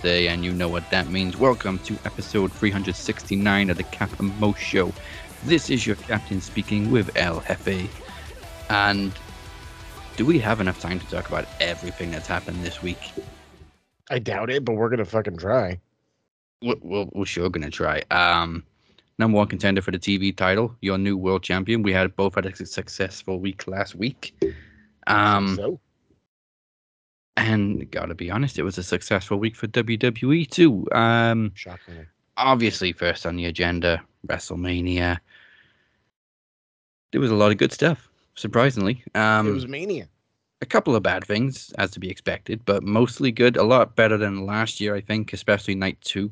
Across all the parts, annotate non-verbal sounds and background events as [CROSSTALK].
Thursday, and you know what that means. Welcome to episode 369 of the Cap and Mo Show. This is your captain speaking with El Jefe. And do we have enough time to talk about everything that's happened this week? I doubt it, but we're gonna fucking try. We're, we're, we're sure gonna try. Um, number one contender for the TV title, your new world champion. We had both had a successful week last week. Um, so and gotta be honest, it was a successful week for WWE too. Um, shockingly, obviously first on the agenda wrestlemania there was a lot of good stuff surprisingly um it was mania. a couple of bad things as to be expected but mostly good a lot better than last year i think especially night two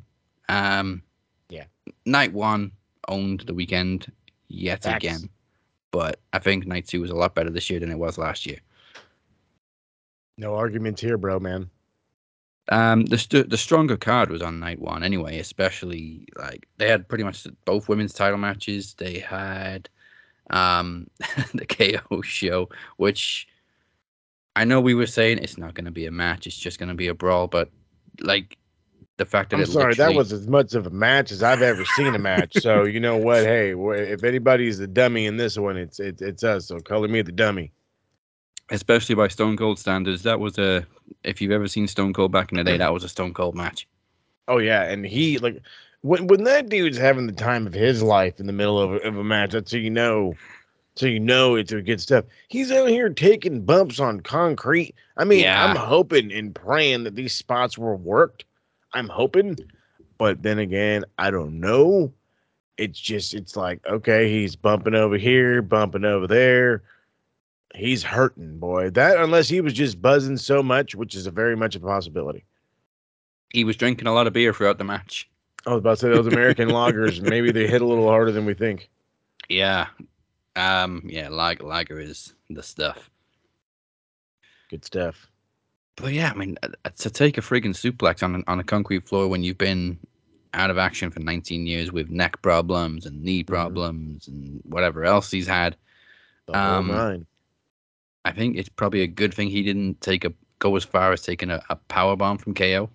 um Yeah. night one owned the weekend yet Facts. again but i think night two was a lot better this year than it was last year No arguments here, bro, man. Um, the st- the stronger card was on night one anyway. Especially like they had pretty much both women's title matches. They had um [LAUGHS] the KO show, which I know we were saying it's not going to be a match. It's just going to be a brawl. But like the fact that I'm it sorry, that was as much of a match as I've ever seen a match. So you know what? [LAUGHS] Hey, if anybody's the dummy in this one, it's it's it's us. So color me the dummy. Especially by Stone Cold standards, that was a. If you've ever seen Stone Cold back in the day, that was a Stone Cold match. Oh yeah, and he like when when that dude's having the time of his life in the middle of a, of a match. That's so you know, so you know it's a good stuff. He's out here taking bumps on concrete. I mean, Yeah. I'm hoping and praying that these spots were worked. I'm hoping, but then again, I don't know. It's just it's like okay, he's bumping over here, bumping over there. He's hurting, boy. That unless he was just buzzing so much, which is a very much a possibility. He was drinking a lot of beer throughout the match. I was about to say those American [LAUGHS] loggers, maybe they hit a little harder than we think. Yeah. Um. Yeah. Lager, lager is the stuff. Good stuff. But yeah, I mean, uh, uh, to take a friggin' suplex on a- on a concrete floor when you've been out of action for 19 years with neck problems and knee problems and whatever else he's had, The Um. I think it's probably a good thing he didn't take a go as far as taking a, a power bomb from KO.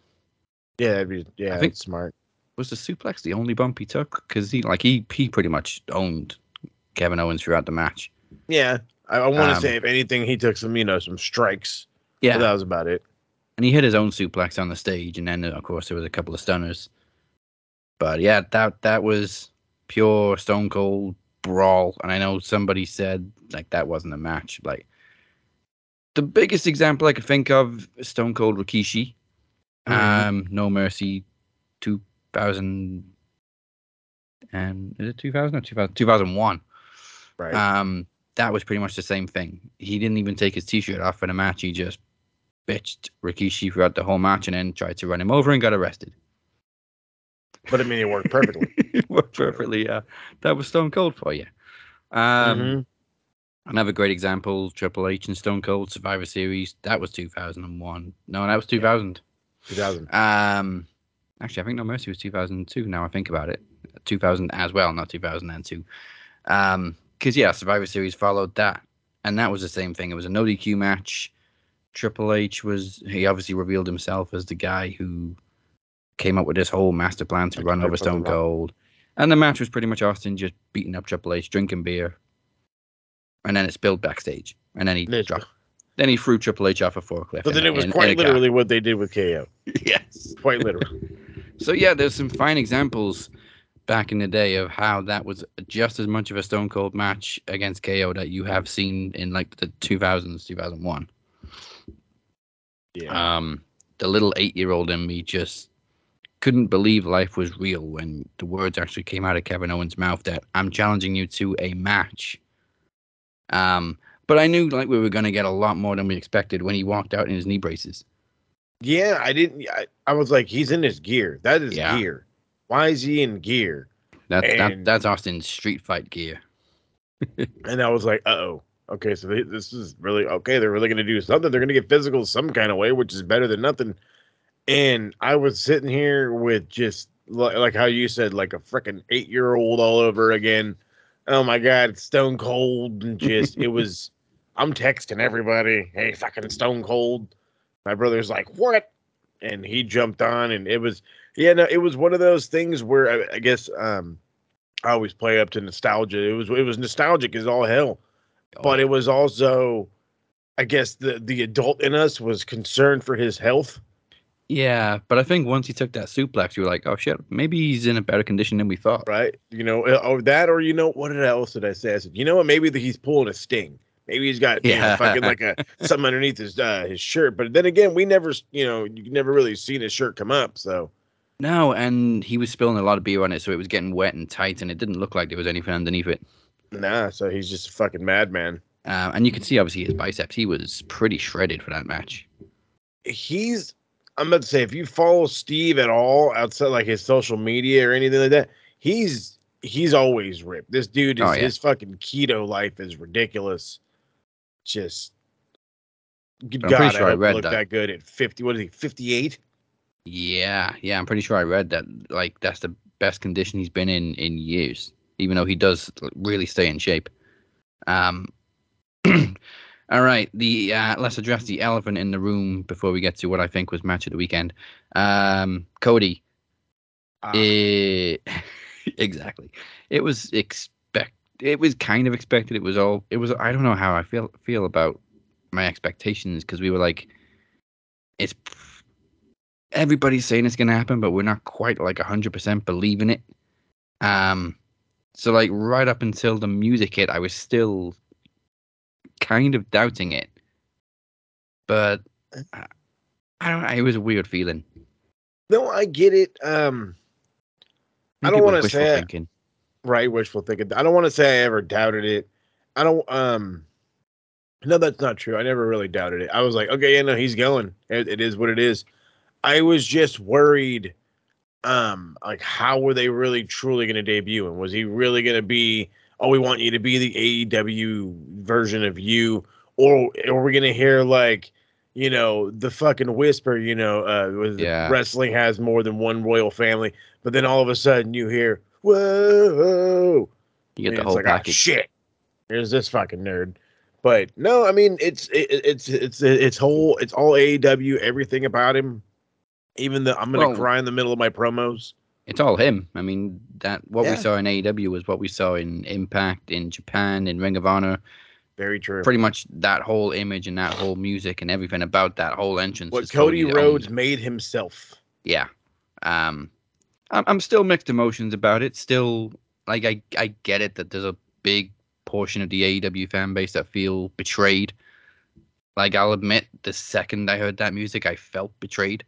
Yeah, that'd be, yeah, I think- smart. Was the suplex the only bump he took? Because he like he he pretty much owned Kevin Owens throughout the match. Yeah, I, I want to Um, say if anything, he took some, you know, some strikes. Yeah, that was about it. and he hit his own suplex on the stage, and then of course there was a couple of stunners. But yeah, that that was pure Stone Cold brawl, and I know somebody said like that wasn't a match. Like the biggest example I could think of, is Stone Cold Rikishi, Mhm. um, No Mercy, two thousand and is it two thousand or 2000, 2001. Right. Um, that was pretty much the same thing. He didn't even take his t-shirt off for the match. He just bitched Rikishi throughout the whole match and then tried to run him over and got arrested. but I mean, it worked perfectly. [LAUGHS] it worked perfectly. Yeah, that was Stone Cold for you. Um, Mhm. Another great example: Triple H and Stone Cold Survivor Series. That was 2001. No, that was 2000. 2000. Um, actually, I think No Mercy was 2002. Now I think about it, 2000 as well, not 2002. Um, because yeah, Survivor Series followed that, and that was the same thing. It was a no DQ match. Triple H was he obviously revealed himself as the guy who came up with this whole master plan to run over Stone. Cold, and the match was pretty much Austin just beating up Triple H, drinking beer, and then it's spilled backstage, and then he dropped. Then he threw Triple H off a forklift. But then it was in- in quite car. literally what they did with KO. [LAUGHS] yes. Quite literally. [LAUGHS] So yeah, there's some fine examples, back in the day of how that was just as much of a Stone Cold match against KO that you have seen in like the 2000s, 2001. Yeah. Um, the little eight-year-old in me just couldn't believe life was real when the words actually came out of Kevin Owens' mouth that I'm challenging you to a match. Um, but I knew like we were going to get a lot more than we expected when he walked out in his knee braces. yeah, I didn't. I, I was like, he's in his gear. That is Yeah. gear. Why is he in gear? That, that that's Austin's street fight gear. [LAUGHS] And I was like, uh oh. Okay, so they, this is really okay. They're really going to do something. They're going to get physical some kind of way, which is better than nothing. And I was sitting here with just like, like how you said, like a freaking eight year old all over again. Oh my God, it's stone cold. And just, it [LAUGHS] was, I'm texting everybody, hey, fucking stone cold. My brother's like, what? And he jumped on, and it was, yeah, no, it was one of those things where I, I guess, um, I always play up to nostalgia. It was, it was nostalgic as all hell but it was also i guess the the adult in us was concerned for his health Yeah, but I think once he took that suplex, you were like, oh shit, maybe he's in a better condition than we thought. right? You know uh, or that or you know what else did i say? I said you know what? Maybe that he's pulling a sting. Maybe he's got you know, fucking like a [LAUGHS] something underneath his uh, his shirt. But then again we never you know you never really seen his shirt come up so. No, and he was spilling a lot of beer on it, so it was getting wet and tight, and it didn't look like there was anything underneath it. nah so he's just a fucking madman. Uh, and you can see obviously his biceps; he was pretty shredded for that match. he's i'm about to say if you follow steve at all outside like his social media or anything like that he's he's always ripped this dude is Oh, yeah. his fucking keto life is ridiculous just good I'm god pretty i sure I hope read that. that good at 50 what is he 58 Yeah, yeah, I'm pretty sure I read that. Like that's the best condition he's been in in years, even though he does really stay in shape. Um. [CLEARS THROAT] all right, the uh, let's address the elephant in the room before we get to what I think was match of the weekend. Um, Cody. Ah, Eh, [LAUGHS] exactly. It was expect. It was kind of expected. It was all. It was. I don't know how I feel feel about my expectations because we were like, it's. Everybody's saying it's gonna happen, but we're not quite like hundred percent believing it. Um, so like right up until the music hit, I was still kind of doubting it, but I, I don't. It was a weird feeling. no i get it um I Maybe don't wanna say it. thinking. right wishful thinking i don't want to say i ever doubted it i don't um no that's not true i never really doubted it i was like okay yeah no he's going it, it is what it is i was just worried um like how were they really truly going to debut and was he really going to be oh we want you to be the aew version of you or are we going to hear like you know the fucking whisper you know uh Yeah. wrestling has more than one royal family but then all of a sudden you hear whoa You get and the whole like, "Ah, package. shit. Here's this fucking nerd. But no, I mean it's it, it's it's it's whole it's all AEW. Everything about him. Even the I'm gonna Well- cry in the middle of my promos. It's all him. I mean, that what Yeah. we saw in AEW was what we saw in Impact, in Japan, in Ring of Honor. Very true. Pretty much that whole image and that whole music and everything about that whole entrance. what Cody Rhodes owned. made himself. Yeah. Um, I'm I'm still mixed emotions about it. Still, like I I get it that there's a big portion of the AEW fan base that feel betrayed. Like I'll admit, the second I heard that music, I felt betrayed.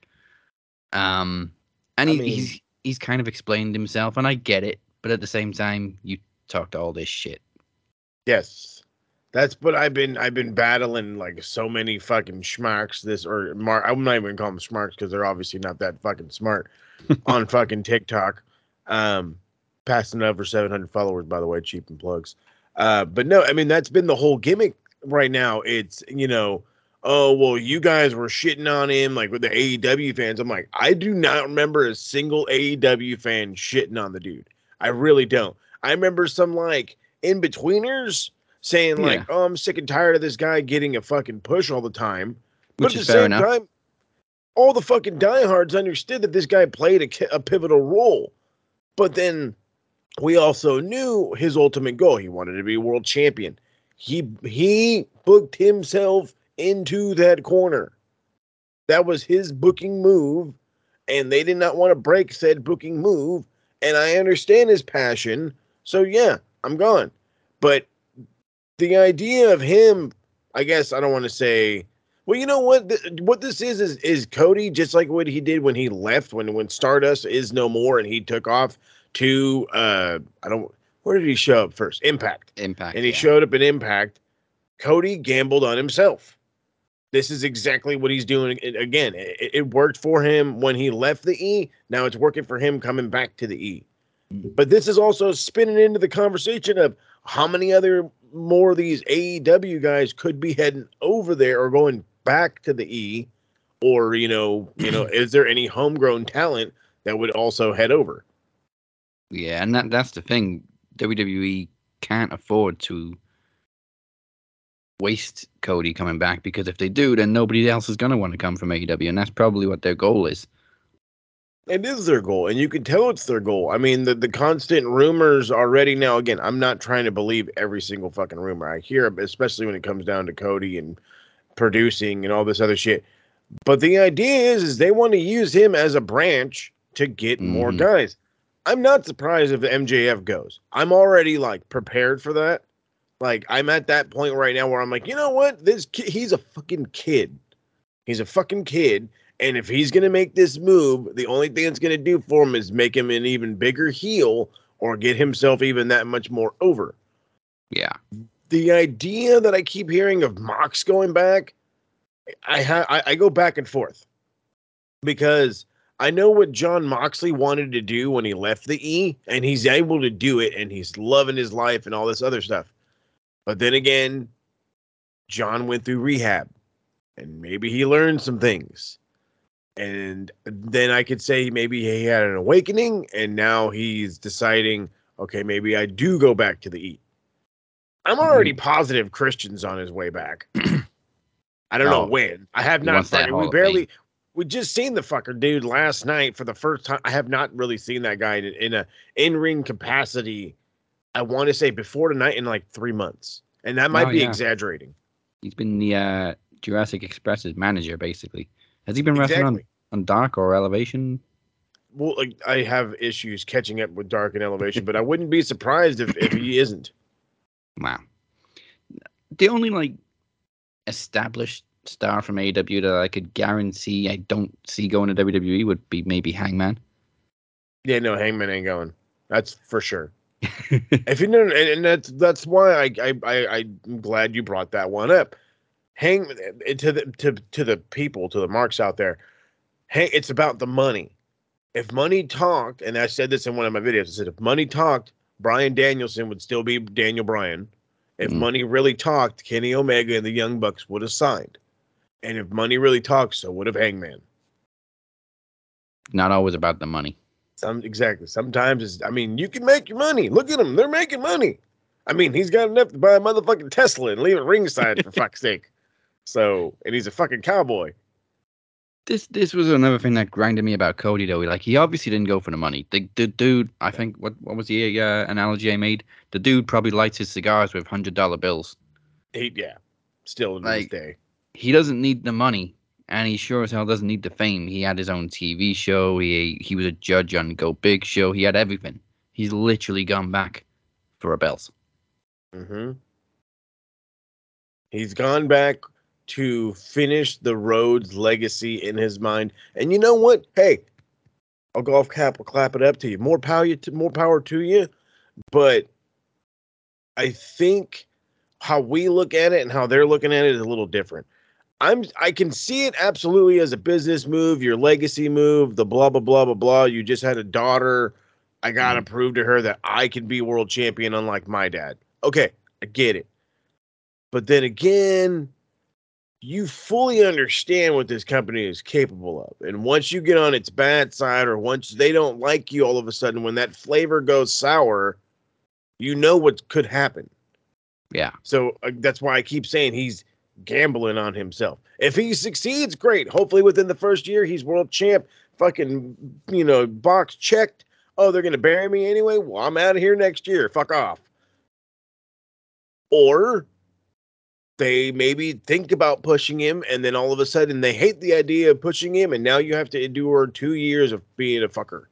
Um, and I he, mean- he's he's kind of explained himself, and I get it. But at the same time, you talked all this shit. Yes. That's what I've been I've been battling like so many fucking schmarks this or mar I'm not even gonna call them schmarks because they're obviously not that fucking smart [LAUGHS] on fucking TikTok. Um passing over 700 followers by the way, cheap and plugs. Uh but no, I mean that's been the whole gimmick right now. It's you know, oh well you guys were shitting on him like with the AEW fans. I'm like, I do not remember a single AEW fan shitting on the dude. I really don't. I remember some like in betweeners saying like, Yeah. "Oh, I'm sick and tired of this guy getting a fucking push all the time." Which but at is the fair same enough. time, all the fucking diehards understood that this guy played a, a pivotal role. But then we also knew his ultimate goal. He wanted to be world champion. He he booked himself into that corner. That was his booking move, and they did not want to break said booking move. and I understand his passion. So yeah, I'm gone. But the idea of him, I guess I don't want to say. Well, you know what? Th- what this is is is Cody just like what he did when he left when when Stardust is no more and he took off to uh I don't where did he show up first? Impact Impact. and he yeah. showed up in Impact. Cody gambled on himself. This is exactly what he's doing a- again. It, it worked for him when he left the E. Now it's working for him coming back to the E. Mhm. But this is also spinning into the conversation of how many other more of these AEW guys could be heading over there or going back to the E, or you know, you know, is there any homegrown talent that would also head over? Yeah, and that that's the thing. WWE can't afford to waste Cody coming back because if they do, then nobody else is gonna want to come from AEW, and that's probably what their goal is. It is their goal, and you can tell it's their goal. I mean, the, the constant rumors already now. Again, I'm not trying to believe every single fucking rumor I hear, especially when it comes down to Cody and producing and all this other shit. But the idea is, is they want to use him as a branch to get more Mhm. guys. I'm not surprised if the MJF goes. I'm already like prepared for that. Like I'm at that point right now where I'm like, you know what? This ki- he's a fucking kid. He's a fucking kid. And if he's gonna make this move, the only thing it's gonna do for him is make him an even bigger heel or get himself even that much more over. Yeah, The idea that I keep hearing of Mox going back, I ha- I, I go back and forth because I know what Jon Moxley wanted to do when he left the E, and he's able to do it, and he's loving his life and all this other stuff. But then again, Jon went through rehab, and maybe he learned some things. And then I could say maybe he had an awakening, and now he's deciding, okay, maybe I do go back to the E. I'm mm-hmm. already positive Christian's on his way back. [CLEARS THROAT] I don't know Oh. when. I have not. wants that fucking- Hall we barely. We just seen the fucker dude last night for the first time. I have not really seen that guy in, in a in ring capacity. I want to say before tonight in like three months, and that might Oh, be yeah. exaggerating. he's been the uh, Jurassic Express's manager basically. Has he been wrestling on, Exactly. on Dark or Elevation? Well, like, I have issues catching up with Dark and Elevation, but I wouldn't be surprised if, if he isn't. [COUGHS] Wow. The only like established star from AEW that I could guarantee I don't see going to WWE would be maybe Hangman. Yeah, no, Hangman ain't going. That's for sure. [LAUGHS] if you know, and, and that's that's why I, I I I'm glad you brought that one up. Hang to the to to the people to the marks out there. Hey, it's about the money. If money talked, and I said this in one of my videos, I said if money talked, Bryan Danielson would still be Daniel Bryan. If Mhm. money really talked, Kenny Omega and the Young Bucks would have signed. And if money really talked, so would have Hangman. Not always about the money. Some exactly. Sometimes it's. I mean, you can make your money. Look at them; they're making money. I mean, he's got enough to buy a motherfucking Tesla and leave it ringside for fuck's sake. So, and he's a fucking cowboy. This this was another thing that grinded me about Cody though. Like he obviously didn't go for the money. The, the dude, I think what what was the uh, analogy I made? The dude probably lights his cigars with hundred dollar bills. He, yeah, still to Like- this day. He doesn't need the money, and he sure as hell doesn't need the fame. He had his own TV show. He he was a judge on Go Big show. He had everything. He's literally gone back for a belt. Mm-hmm. He's gone back to finish the Rhodes legacy in his mind. And you know what? Hey, I'll golf cap will clap it up to you. More power to more power to you. But I think how we look at it and how they're looking at it is a little different. I'm I can see it absolutely as a business move, your legacy move, the blah blah blah blah blah. You just had a daughter. I gotta prove to her that I can be world champion, unlike my dad. Okay, I get it. But then again, you fully understand what this company is capable of. And once you get on its bad side, or once they don't like you all of a sudden, when that flavor goes sour, you know what could happen. Yeah. So uh, that's why I keep saying he's gambling on himself. If he succeeds, great. Hopefully within the first year, he's world champ. Fucking, you know, box checked. Oh, they're gonna bury me anyway. Well, I'm out of here next year. Fuck off. Or they maybe think about pushing him, and then all of a sudden they hate the idea of pushing him, and now you have to endure two years of being a fucker.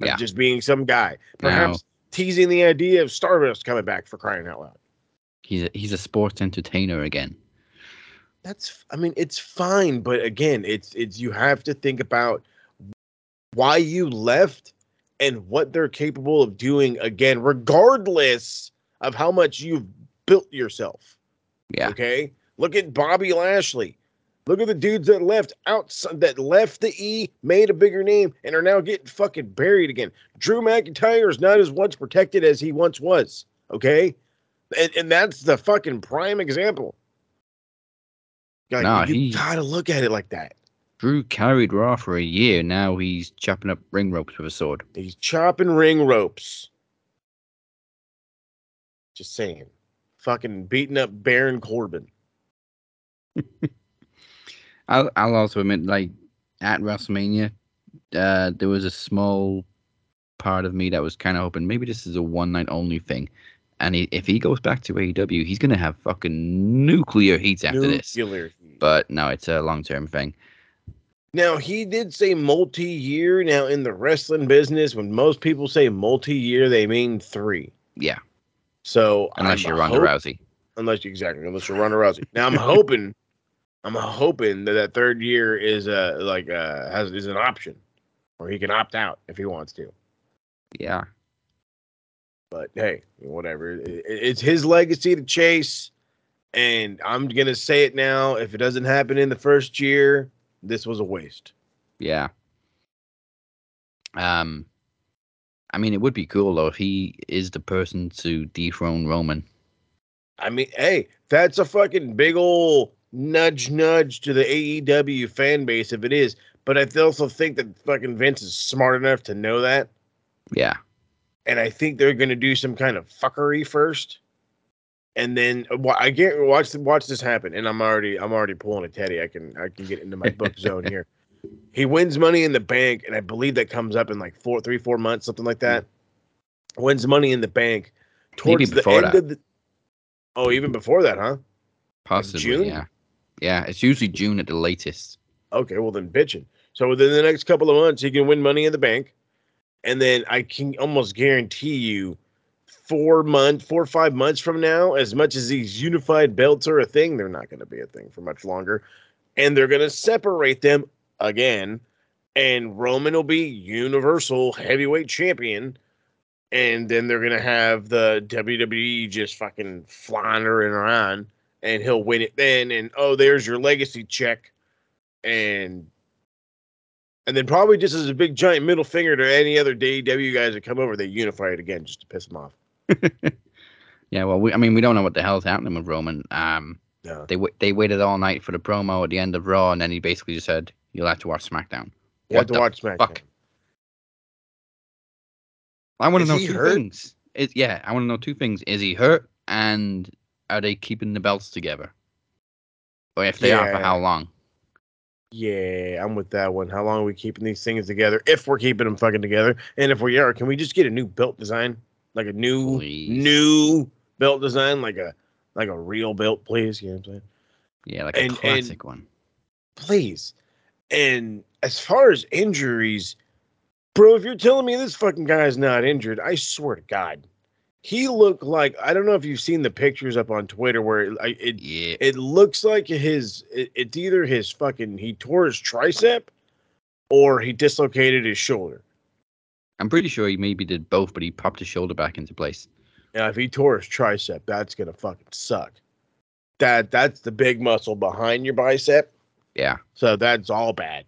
Yeah. just being some guy. Now- Perhaps teasing the idea of Stardust coming back for crying out loud. He's a, he's a sports entertainer again. That's I mean, it's fine, but again, it's it's you have to think about why you left and what they're capable of doing again, regardless of how much you've built yourself. Yeah. Okay. Look at Bobby Lashley. Look at the dudes that left outside that left the E, made a bigger name, and are now getting fucking buried again. Drew McIntyre is not as once protected as he once was. Okay. And, and that's the fucking prime example. Like, Nah, you he- gotta look at it like that. Drew carried Raw for a year. Now he's chopping up ring ropes with a sword. He's chopping ring ropes. Just saying. Fucking beating up Baron Corbin. [LAUGHS] I'll I'll also admit, like at WrestleMania, uh, there was a small part of me that was kind of hoping maybe this is a one night only thing, and he, if he goes back to AEW, he's gonna have fucking nuclear heat after this. Nuclear heat. But no, it's a long term thing. Now he did say multi-year. Now in the wrestling business, when most people say multi-year, they mean three. Yeah, So unless I'm you're Ronda hope- Rousey. unless you exactly unless you're Ronda Rousey. Now I'm hoping, [LAUGHS] I'm hoping that that third year is uh like uh has is an option, or he can opt out if he wants to. Yeah, But hey, whatever. It- it- it's his legacy to chase, and I'm gonna say it now. If it doesn't happen in the first year, this was a waste. yeah. Um, I mean, it would be cool though if he is the person to dethrone Roman. I mean, hey, that's a fucking big old nudge, nudge to the AEW fan base if it is. But I also think that fucking Vince is smart enough to know that, Yeah, and I think they're gonna do some kind of fuckery first, and then wa- I get watch watch this happen. And I'm already I'm already pulling a Teddy. I can I can get into my book zone here. [LAUGHS] He wins Money in the Bank, and I believe that comes up in like four, three, four months, something like that. Wins Money in the Bank towards the before end that. of the. Oh, even before that, huh? possibly. June? Yeah, yeah. It's usually June at the latest. Okay, well then bitching. So within the next couple of months, he can win Money in the Bank, and then I can almost guarantee you, four months, four or five months from now, as much as these unified belts are a thing, they're not going to be a thing for much longer, and they're going to separate them again, and Roman will be Universal Heavyweight Champion. And then they're gonna have the WWE just fucking floundering around, and he'll win it then. And oh, there's your legacy check and and then probably just as a big giant middle finger to any other DW guys that come over, they unify it again just to piss them off. [LAUGHS] Yeah, well, we, I mean, we don't know what the hell's happening with Roman. Um, No. they they waited all night for the promo at the end of Raw, and then he basically just said, "You'll have to watch SmackDown." You What have to the watch SmackDown. fuck? I want to know two hurt? things. Is yeah, I want to know two things. Is he hurt, and are they keeping the belts together? Or if they are, for Yeah. how long? Yeah, I'm with that one. How long are we keeping these things together? If we're keeping them fucking together, and if we are, can we just get a new belt design, like a new Please. new belt design, like a like a real belt, please? You know what I'm saying? Yeah, like And- a and- classic one. please. And as far as injuries, bro, if you're telling me this fucking guy's not injured, I swear to God, he looked like I don't know if you've seen the pictures up on Twitter where it it, Yeah, it looks like his it, it's either his fucking he tore his tricep or he dislocated his shoulder. I'm pretty sure he maybe did both, but he popped his shoulder back into place. Yeah, if he tore his tricep, that's gonna fucking suck. That that's the big muscle behind your bicep. Yeah, So that's all bad.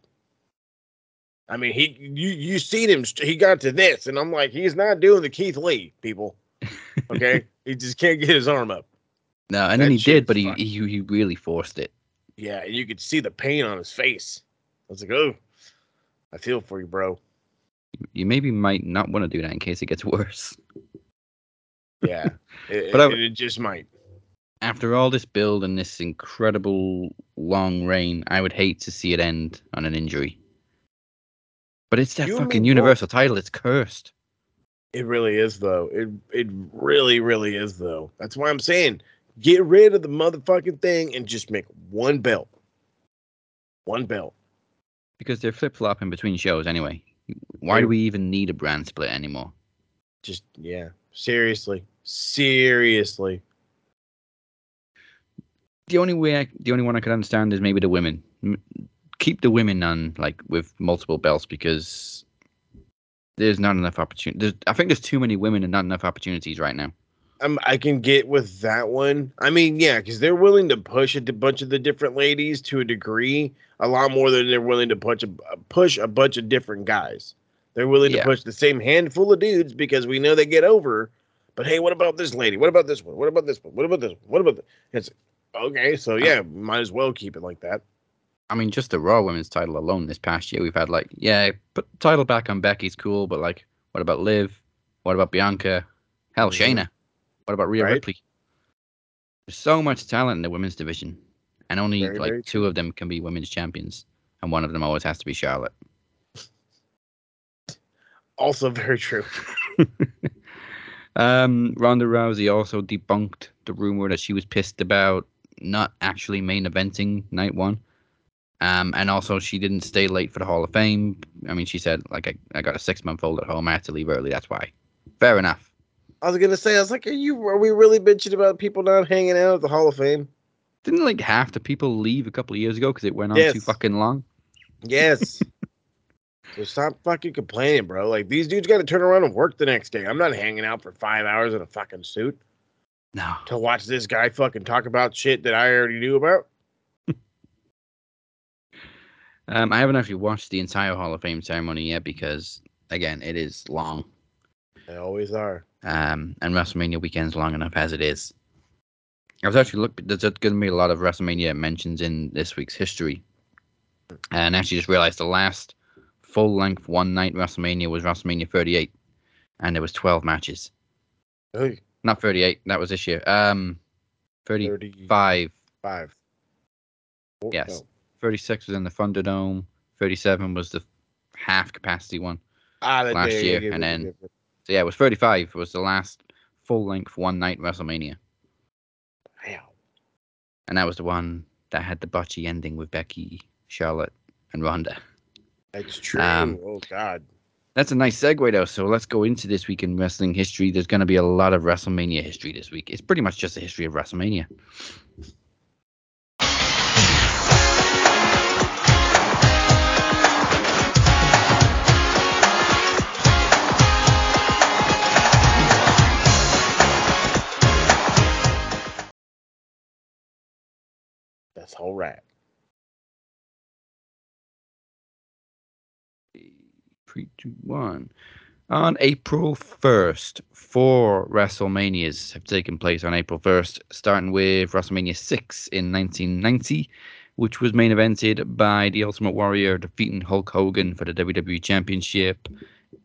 I mean, he you you seen him? He got to this, and I'm like, he's not doing the Keith Lee, people. Okay, he just can't get his arm up. no, and That then he did, but he, he he really forced it. Yeah, and you could see the pain on his face. I was like, oh, I feel for you, bro. You maybe might not want to do that in case it gets [LAUGHS] worse. Yeah, [LAUGHS] it, But I- it, just might. After all this build and this incredible long reign, I would hate to see it end on an injury. But it's that You fucking universal title. It's cursed. It really is, though. It it really, really is, though. That's why I'm saying, get rid of the motherfucking thing and just make one belt. One belt. because they're flip flopping between shows anyway. Why do we even need a brand split anymore? Just yeah. Seriously. Seriously. The only way, I, the only one I could understand is maybe the women. Keep the women on like with multiple belts because there's not enough opportunity. I think there's too many women and not enough opportunities right now. I'm, I can get with that one. I mean, yeah, because they're willing to push a bunch of the different ladies to a degree, a lot more than they're willing to push a uh, push a bunch of different guys. They're willing Yeah. to push the same handful of dudes because we know they get over. But hey, what about this lady? What about this one? What about this one? What about this one? What about this? It's okay. So yeah, might as well keep it like that. I mean, just the Raw Women's title alone this past year, we've had like, yeah, put title back on Becky's cool, but like, what about Liv? What about Bianca? Hell. Shayna. What about Rhea Right. Ripley? There's so much talent in the women's division, and only Very, like very two of them can be women's champions, and one of them always has to be Charlotte. Also very true. [LAUGHS] Um, Ronda Rousey also debunked the rumor that she was pissed about not actually main eventing night one. Um, and also she didn't stay late for the Hall of Fame. I mean, she said like I, I got a six month old at home. I had to leave early. That's why. Fair enough. I was gonna say, I was like, are you are we really bitching about people not hanging out at the Hall of Fame? Didn't like half the people leave a couple of years ago because it went on Yes. too fucking long? Yes. [LAUGHS] so stop fucking complaining, bro. Like these dudes got to turn around and work the next day. I'm not hanging out for five hours in a fucking suit No. to watch this guy fucking talk about shit that I already knew about. Um, I haven't actually watched the entire Hall of Fame ceremony yet because again, it is long. They always are. um, and WrestleMania weekend's long enough as it is. I was actually looking. There's going to be a lot of WrestleMania mentions in this week's history, and actually just realized the last full length one night WrestleMania was WrestleMania 38, and there was 12 matches. Hey, Not 38. That was this year. Um, 35. Five. Four- Yes. no. 36 was in the Thunderdome. 37 was the half capacity one. Ah, Last day, year, and then-. So yeah, it was 35. Was the last full length one night WrestleMania. Wow. And that was the one that had the botchy ending with Becky, Charlotte, and Ronda. That's true. Um, oh God. That's a nice segue, though. So let's go into this week in wrestling history. There's going to be a lot of WrestleMania history this week. It's pretty much just the history of WrestleMania. That's all right. Three, two, one. On April 1st, four WrestleManias have taken place on April 1st, starting with WrestleMania 6 in 1990, which was main evented by The Ultimate Warrior defeating Hulk Hogan for the WWE Championship.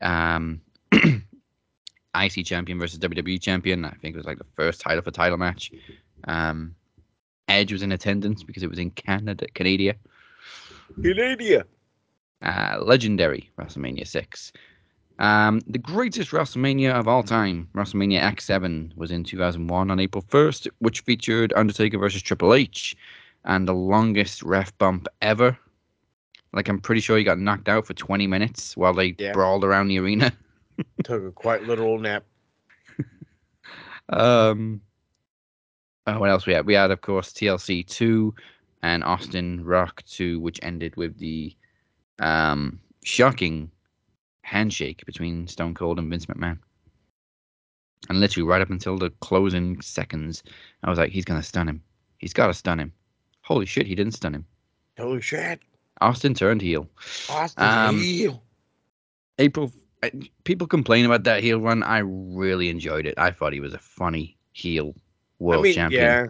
Um, [CLEARS THROAT] IC Champion versus WWE Champion. I think it was like the first title for title match. Um, Edge was in attendance because it was in Canada, Canada Canada. uh, legendary WrestleMania 6. Um, the greatest WrestleMania of all time, WrestleMania X7, was in 2001 on April 1st, which featured Undertaker versus Triple H and the longest ref bump ever. Like, I'm pretty sure he got knocked out for 20 minutes while they Yeah. brawled around the arena. [LAUGHS] Took a quite literal nap. Um, oh, what else we had? We had, of course, TLC 2 and Austin Rock 2, which ended with the um, shocking handshake between Stone Cold and Vince McMahon. And literally, right up until the closing seconds, I was like, he's going to stun him. He's got to stun him. Holy shit, he didn't stun him. Holy shit. Austin turned heel. Austin Um, heel. April. I- People complain about that heel run. I really enjoyed it. I thought he was a funny heel world I mean, champion. yeah.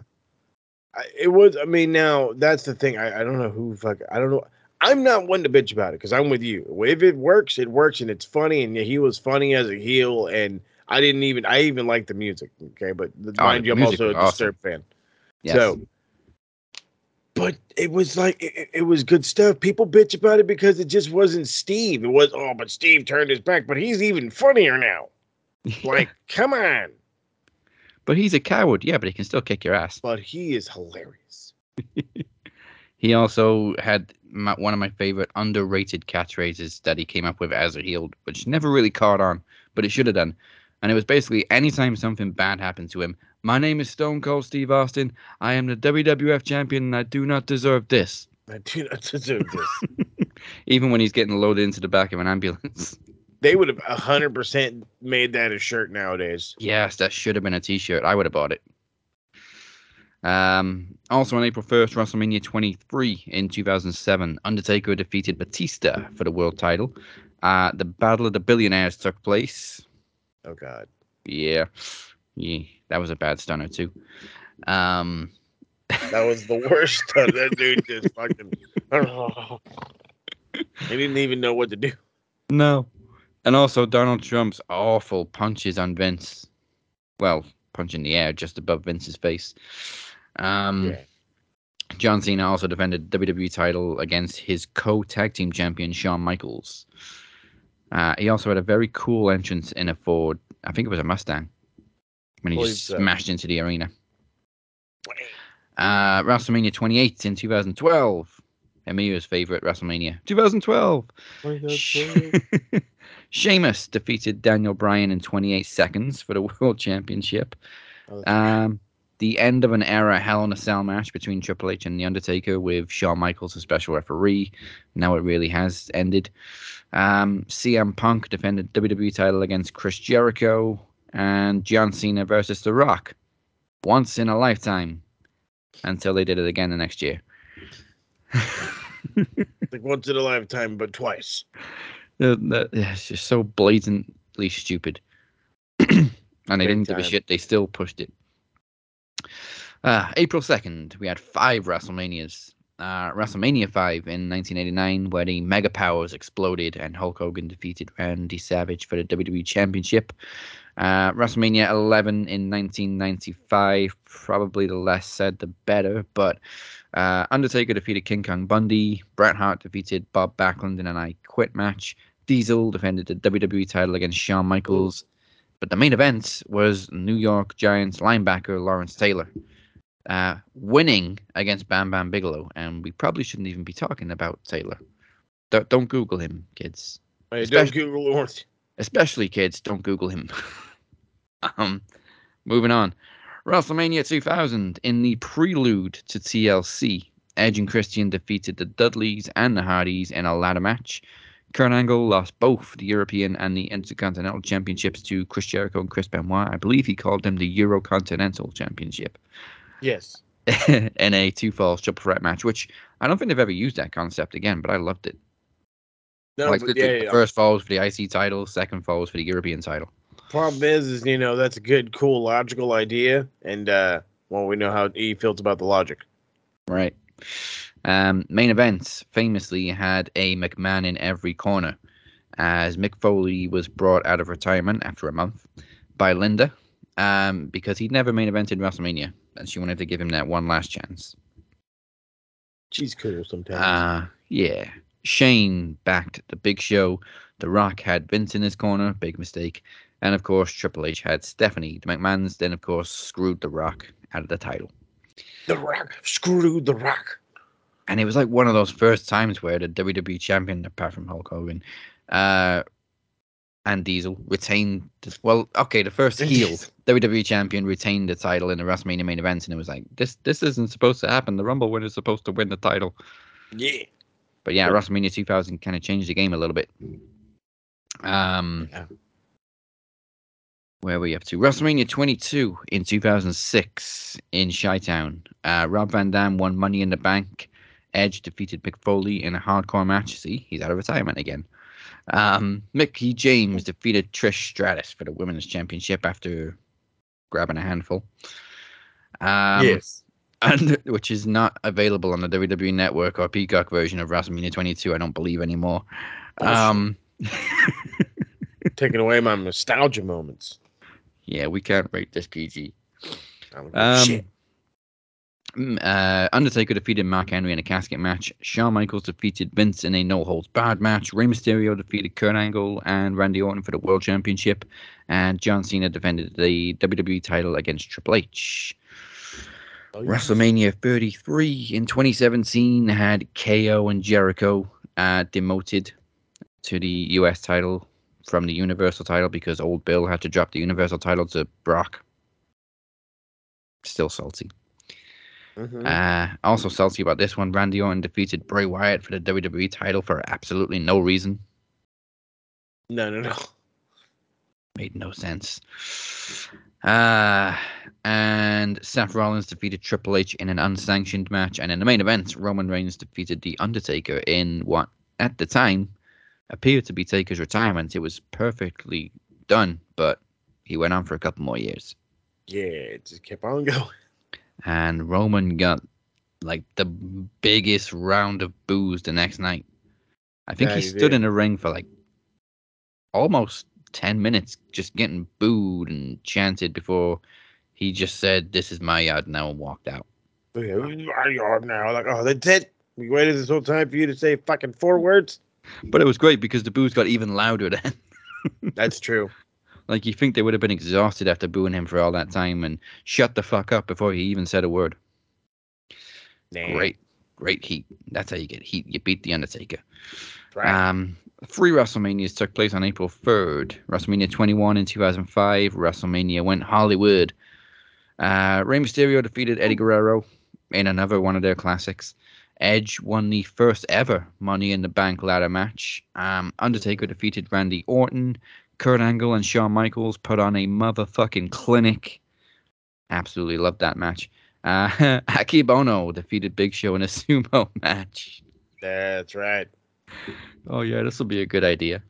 I, it was. I mean, now that's the thing. I, I don't know who fuck. I don't know. I'm not one to bitch about it because I'm with you. If it works, it works, and it's funny. And he was funny as a heel, and I didn't even. I even like the music. Okay, but oh, mind the you, I'm also a awesome. Disturbed fan. Yes. So, but it was like it, it was good stuff. People bitch about it because it just wasn't Steve. It was oh, but Steve turned his back. But he's even funnier now. [LAUGHS] Like, come on. But he's a coward. Yeah, but he can still kick your ass. But he is hilarious. [LAUGHS] He also had my, one of my favorite underrated catchphrases that he came up with as a heel, which never really caught on, but it should have done. And it was basically anytime something bad happened to him, my name is Stone Cold Steve Austin. I am the WWF champion and I do not deserve this. I do not deserve this. [LAUGHS] Even when he's getting loaded into the back of an ambulance. [LAUGHS] they would have hundred percent made that a shirt nowadays. Yes, that should have been a T-shirt. I would have bought it. Um, also on April 1st, WrestleMania 23 in 2007, Undertaker defeated Batista for the world title. Uh, the Battle of the Billionaires took place. Oh God. Yeah, yeah, that was a bad stunner too. Um, That was the worst [LAUGHS] stuff. That dude just fucking. [LAUGHS] [LAUGHS] he didn't even know what to do. no, and also Donald Trump's awful punches on Vince. Well, punch in the air just above Vince's face. Um, Yeah. John Cena also defended WWE title against his co-tag team champion Shawn Michaels. Uh, he also had a very cool entrance in a Ford. I think it was a Mustang when he just so. smashed into the arena. Uh, WrestleMania 28 in 2012. Emilio's favorite WrestleMania. 2012. She- [LAUGHS] Sheamus defeated Daniel Bryan in 28 seconds for the [LAUGHS] World Championship. Oh, Um, the end of an era Hell in a Cell match between Triple H and The Undertaker with Shawn Michaels as special referee. Now it really has ended. Um, CM Punk defended WWE title against Chris Jericho and John Cena versus The Rock. Once in a lifetime. Until they did it again the next year. [LAUGHS] like once in a lifetime, but twice. Uh, that- yeah, it's just so blatantly stupid. [CLEARS THROAT] and they Big didn't give a shit. They still pushed it. Uh, April 2nd, we had five WrestleManias. Uh, WrestleMania 5 in 1989, where the Mega Powers exploded and Hulk Hogan defeated Randy Savage for the WWE Championship. Uh, WrestleMania 11 in 1995, probably the less said the better, but uh, Undertaker defeated King Kong Bundy. Bret Hart defeated Bob Backlund in an I Quit match. Diesel defended the WWE title against Shawn Michaels. But the main event was New York Giants linebacker Lawrence Taylor uh, winning against Bam Bam Bigelow. And we probably shouldn't even be talking about Taylor. Don't, don't Google him, kids. Hey, don't Especially- Google Lawrence. Especially kids, don't Google him. [LAUGHS] um, moving on. WrestleMania 2000 in the prelude to TLC. Edge and Christian defeated the Dudleys and the Hardys in a ladder match. Kurt Angle lost both the European and the Intercontinental Championships to Chris Jericho and Chris Benoit. I believe he called them the Eurocontinental Championship Yes. [LAUGHS] in a two falls triple threat match, which I don't think they've ever used that concept again, but I loved it. No, like but the, yeah, yeah. first falls for the IC title, second falls for the European title. Problem is, is you know that's a good, cool, logical idea, and uh, well, we know how he feels about the logic. Right. Um, main events famously had a McMahon in every corner, as Mick Foley was brought out of retirement after a month by Linda, um, because he'd never main evented WrestleMania, and she wanted to give him that one last chance. She's cool sometimes. Uh, yeah. Shane backed the Big Show. The Rock had Vince in his corner, big mistake, and of course Triple H had Stephanie. The McMahon's then of course screwed The Rock out of the title. the Rock screwed the Rock. And it was like one of those first times where the WWE champion, apart from Hulk Hogan, uh, and Diesel retained. The, well, okay, the first heel WWE champion retained the title in the WrestleMania main event, and it was like this. This isn't supposed to happen. The Rumble winner is supposed to win the title. Yeah. But yeah. WrestleMania 2000 kind of changed the game a little bit. Um, Yeah. where were we up to? WrestleMania 22 in 2006 in Chi-Town. Uh, Rob Van Dam won Money in the Bank. Edge defeated Mick Foley in a hardcore match. See, he's out of retirement again. Um, Mickie James defeated Trish Stratus for the Women's Championship after grabbing a handful. Um, yes. and [LAUGHS] which is not available on the WWE Network or Peacock version of WrestleMania 22. I don't believe anymore. Um, Taking away my nostalgia moments. [LAUGHS] yeah, we can't rate this PG. I don't give a Um, shit. Mm, uh, Undertaker defeated Mark Henry in a casket match. Shawn Michaels defeated Vince in a no holds barred match. Rey Mysterio defeated Kurt Angle and Randy Orton for the World Championship. And John Cena defended the WWE title against Triple H. Oh, yeah. WrestleMania 33 in 2017 had KO and Jericho uh, demoted to the US title from the Universal title because old Bill had to drop the Universal title to Brock. Still salty. Mhm. Uh, also salty about this one. Randy Orton defeated Bray Wyatt for the WWE title for absolutely no reason. no, no, no. Made no sense. Uh, and Seth Rollins defeated Triple H in an unsanctioned match. And in the main event, Roman Reigns defeated The Undertaker in what, at the time, appeared to be Taker's retirement. It was perfectly done, but he went on for a couple more years. Yeah, it just kept on [LAUGHS] going. And Roman got like the biggest round of booze the next night. I think Yeah, he stood in the ring for like almost 10 minutes just getting booed and chanted before he just said, This is my yard now and walked out. At yard now. Like, oh, that's it. We waited this whole time for you to say fucking four words. But it was great because the booze got even louder then. That's true. Like you think they would have been exhausted after booing him for all that time and shut the fuck up before he even said a word. Nah, Great, great heat. That's how you get heat. You beat the Undertaker. Right. Um, three WrestleManias took place on April 3rd. WrestleMania 21 in 2005. WrestleMania went Hollywood. Uh, Rey Mysterio defeated Eddie Guerrero in another one of their classics. Edge won the first ever Money in the Bank ladder match. Um, Undertaker defeated Randy Orton. Kurt Angle and Shawn Michaels put on a motherfucking clinic. Absolutely loved that match. Uh, [LAUGHS] Akebono defeated Big Show in a [LAUGHS] sumo match. That's right. Oh yeah, this will be a good idea.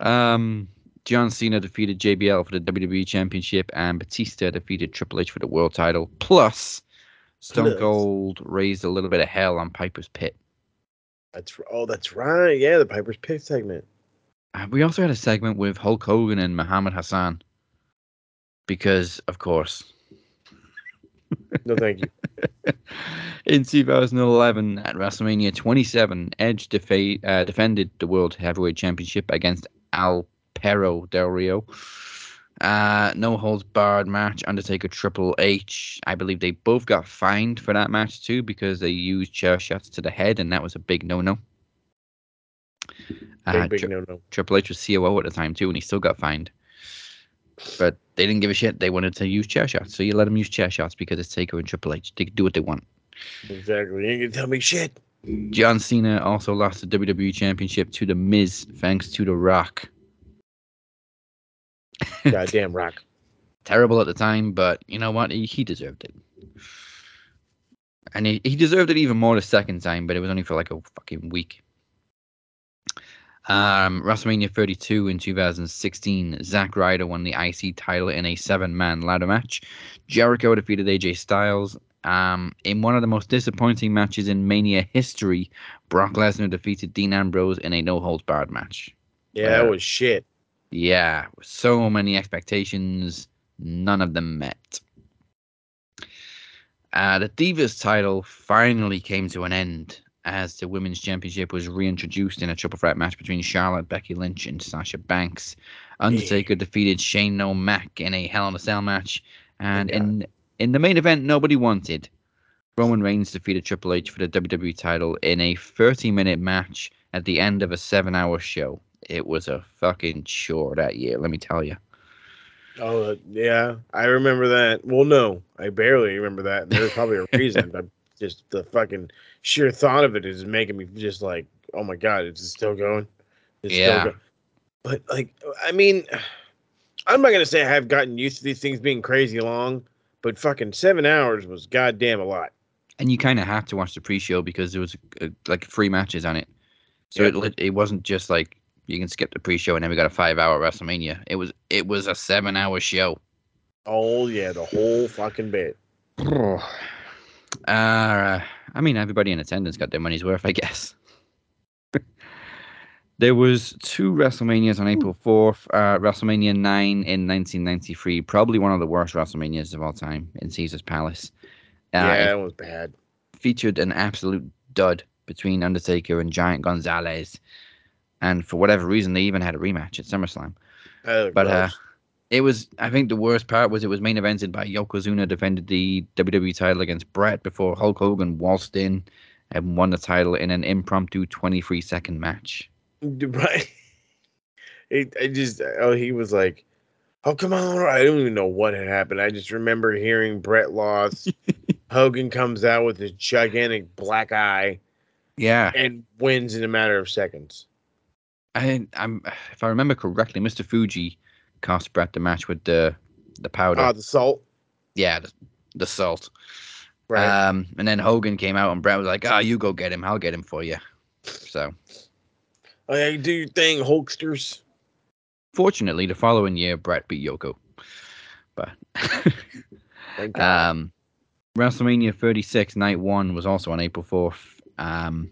Um, John Cena defeated JBL for the WWE Championship, and Batista defeated Triple H for the World Title. Plus, Stone Plus. Cold raised a little bit of hell on Piper's Pit. That's oh, that's right. Yeah, the Piper's Pit segment. Uh, we also had a segment with Hulk Hogan and Muhammad Hassan, because of course. No, thank you. [LAUGHS] In 2011, at WrestleMania 27, Edge defa- uh, defended the World Heavyweight Championship against Al Perro Del Rio. Uh, no holds barred match. Undertaker Triple H. I believe they both got fined for that match too because they used chair shots to the head, and that was a big no-no. Uh, Uh, big, big Tri- no, no. Triple H was COO at the time too, and he still got fined. But they didn't give a shit. They wanted to use chair shots, so you let them use chair shots because it's Taker and Triple H. They can do what they want. Exactly. You ain't gonna tell me shit. John Cena also lost the WWE Championship to The Miz thanks to The Rock. [LAUGHS] Goddamn rock. Terrible at the time, but you know what? He, he deserved it. And he, he deserved it even more the second time, but it was only for like a fucking week. Um, WrestleMania 32 in 2016, Zack Ryder won the IC title in a seven-man ladder match. Jericho defeated AJ Styles. Um, in one of the most disappointing matches in Mania history, Brock Lesnar defeated Dean Ambrose in a no-holds-barred match. Yeah, that Uh, was shit. Yeah, so many expectations, none of them met. Uh, the Divas title finally came to an end as the Women's Championship was reintroduced in a triple threat match between Charlotte, Becky Lynch, and Sasha Banks. Undertaker defeated Shane O'Mac in a Hell in a Cell match, and Yeah. in in the main event, nobody wanted. Roman Reigns defeated Triple H for the WWE title in a 30 minute match at the end of a seven hour show. It was a fucking chore that year, let me tell you. Oh yeah, I remember that. Well, no, I barely remember that. There's probably a reason, but just the fucking sheer thought of it is making me just like, oh my god, it's still going. It's Yeah. Still go-. But like, I mean, I'm not gonna say I have gotten used to these things being crazy long, but fucking seven hours was goddamn a lot. And you kind of have to watch the pre show because there was uh, like three matches on it. So Yeah. it, it wasn't just like you can skip the pre show and then we got a five hour WrestleMania. It was it was a seven hour show. Oh yeah, the whole fucking bit. [SIGHS] [SIGHS] [SIGHS] Uh, I mean, everybody in attendance got their money's worth, I guess. [LAUGHS] there was two WrestleManias on April 4th. Uh, WrestleMania 9 in 1993, probably one of the worst WrestleManias of all time in Caesar's Palace. Uh, yeah, it that was bad. featured an absolute dud between Undertaker and Giant Gonzalez. And for whatever reason, they even had a rematch at SummerSlam. Was But uh. It was. I think the worst part was it was main evented by Yokozuna defended the WWE title against Bret before Hulk Hogan waltzed in and won the title in an impromptu 23 second match. [LAUGHS] Right. It, I just oh he was like, oh come on! I don't even know what had happened. I just remember hearing Bret lost. [LAUGHS] Hogan comes out with his gigantic black eye Yeah, and wins in a matter of seconds. I, I'm. If I remember correctly, Mr. Fuji cost Bret the match with the the powder. Ah, the salt. yeah, the, the salt. Right. Um, and then Hogan came out and Bret was like, "Ah, you go get him. I'll get him for you." So, oh, yeah, do your thing, Hulksters. fortunately, the following year, Bret beat Yoko. But [LAUGHS] um, WrestleMania 36 Night One was also on April 4th. Um,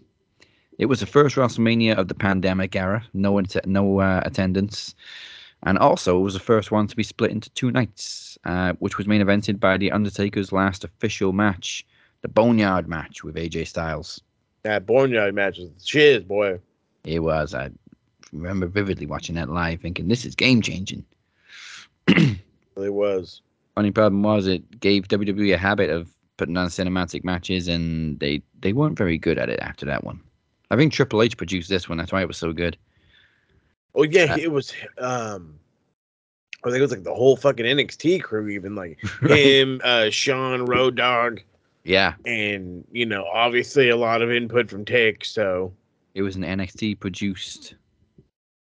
it was the first WrestleMania of the pandemic era. No att- no uh, attendance, and also it was the first one to be split into two nights, uh, which was main evented by the Undertaker's last official match, the Boneyard match with AJ Styles. that Boneyard match was shiz, boy. It was. I remember vividly watching that live, thinking this is game changing. [CLEARS THROAT] it was. Only problem was it gave WWE a habit of putting on cinematic matches, and they they weren't very good at it after that one. I think Triple H produced this one. That's why it was so good. Oh yeah, it was. Um, I think it was like the whole fucking NXT crew, even like [LAUGHS] him, uh, Shawn, Road Dog, Yeah, and you know, obviously a lot of input from Tick. So it was an NXT produced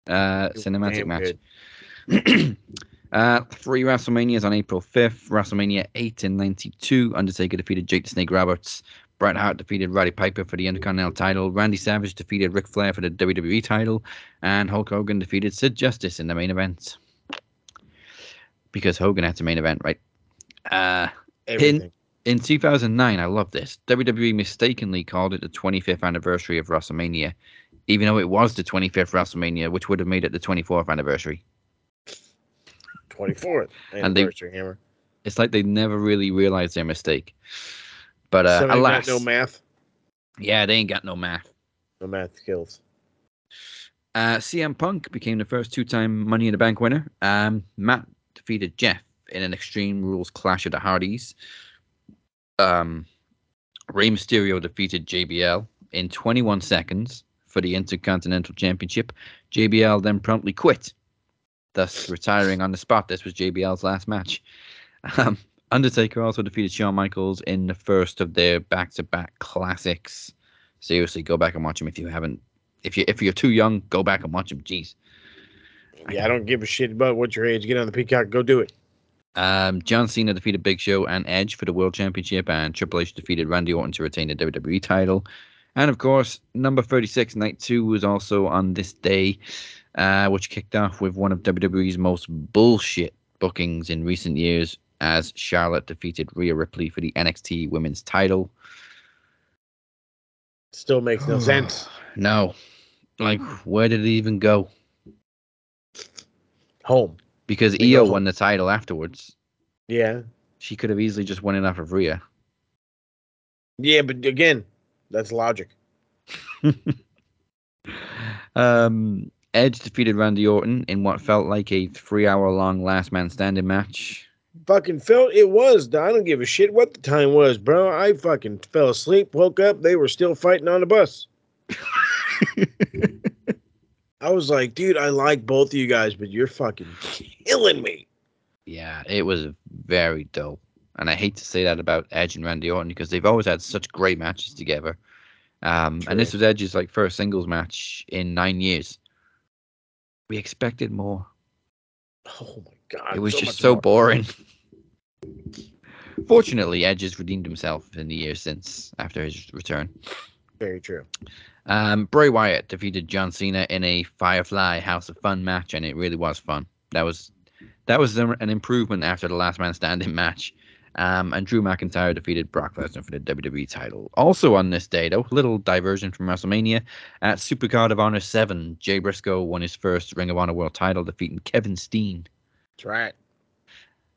uh, cinematic match. [CLEARS THROAT] uh, three WrestleManias on April 5th. WrestleMania 8 in 92. Undertaker defeated Jake the Snake Roberts. Bret Hart defeated Roddy Piper for the Intercontinental title. Randy Savage defeated Ric Flair for the WWE title. And Hulk Hogan defeated Sid Justice in the main event. Because Hogan had the main event, right? Uh, everything. in 2009, I love this. WWE mistakenly called it the 25th anniversary of WrestleMania, even though it was the 25th WrestleMania, which would have made it the 24th anniversary. Twenty fourth And they- anniversary hammer. It's like they never really realized their mistake. But uh, got alas, no math, yeah, they ain't got no math. no math skills. Uh, CM Punk became the first two-time Money in the Bank winner. Um, Matt defeated Jeff in an Extreme Rules clash of the Hardys. Um, Rey Mysterio defeated JBL in 21 seconds for the Intercontinental Championship. JBL then promptly quit, thus retiring on the spot. This was JBL's last match. [LAUGHS] Um, Undertaker also defeated Shawn Michaels in the first of their back-to-back classics. Seriously, go back and watch them if you haven't. If you if you're too young, go back and watch them. Jeez. Yeah, I don't give a shit about what your age. Get on the peacock, go do it. Um, John Cena defeated Big Show and Edge for the World Championship, and Triple H defeated Randy Orton to retain the WWE title. And of course, number 36, Night 2, was also on this day, uh, which kicked off with one of WWE's most bullshit bookings in recent years as Charlotte defeated Rhea Ripley for the NXT Women's title. Still makes no [SIGHS] sense. No. Like, where did it even go? Home. Because They go Io home. won the title afterwards. Yeah. She could have easily just won it off of Rhea. Yeah, but again, that's logic. [LAUGHS] Um, Edge defeated Randy Orton in what felt like a three-hour-long last man standing match. Fucking felt it was. I don't give a shit what the time was, bro. I fucking fell asleep, woke up, they were still fighting on the bus. [LAUGHS] I was like, dude, I like both of you guys, but you're fucking killing me. Yeah, it was very dope. and I hate to say that about Edge and Randy Orton because they've always had such great matches together. Um, and this was Edge's like first singles match in nine years. We expected more. Oh my god. it was just so more. boring. Fortunately, Edge has redeemed himself in the years since after his return. Very true. Um, Bray Wyatt defeated John Cena in a Firefly House of Fun match, and it really was fun. That was that was an improvement after the Last Man Standing [LAUGHS] match. Um, and Drew McIntyre defeated Brock Lesnar for the WWE title. Also on this day, though, a little diversion from WrestleMania at Supercard of Honor Seven, Jay Briscoe won his first Ring of Honor World Title, defeating Kevin Steen. That's right.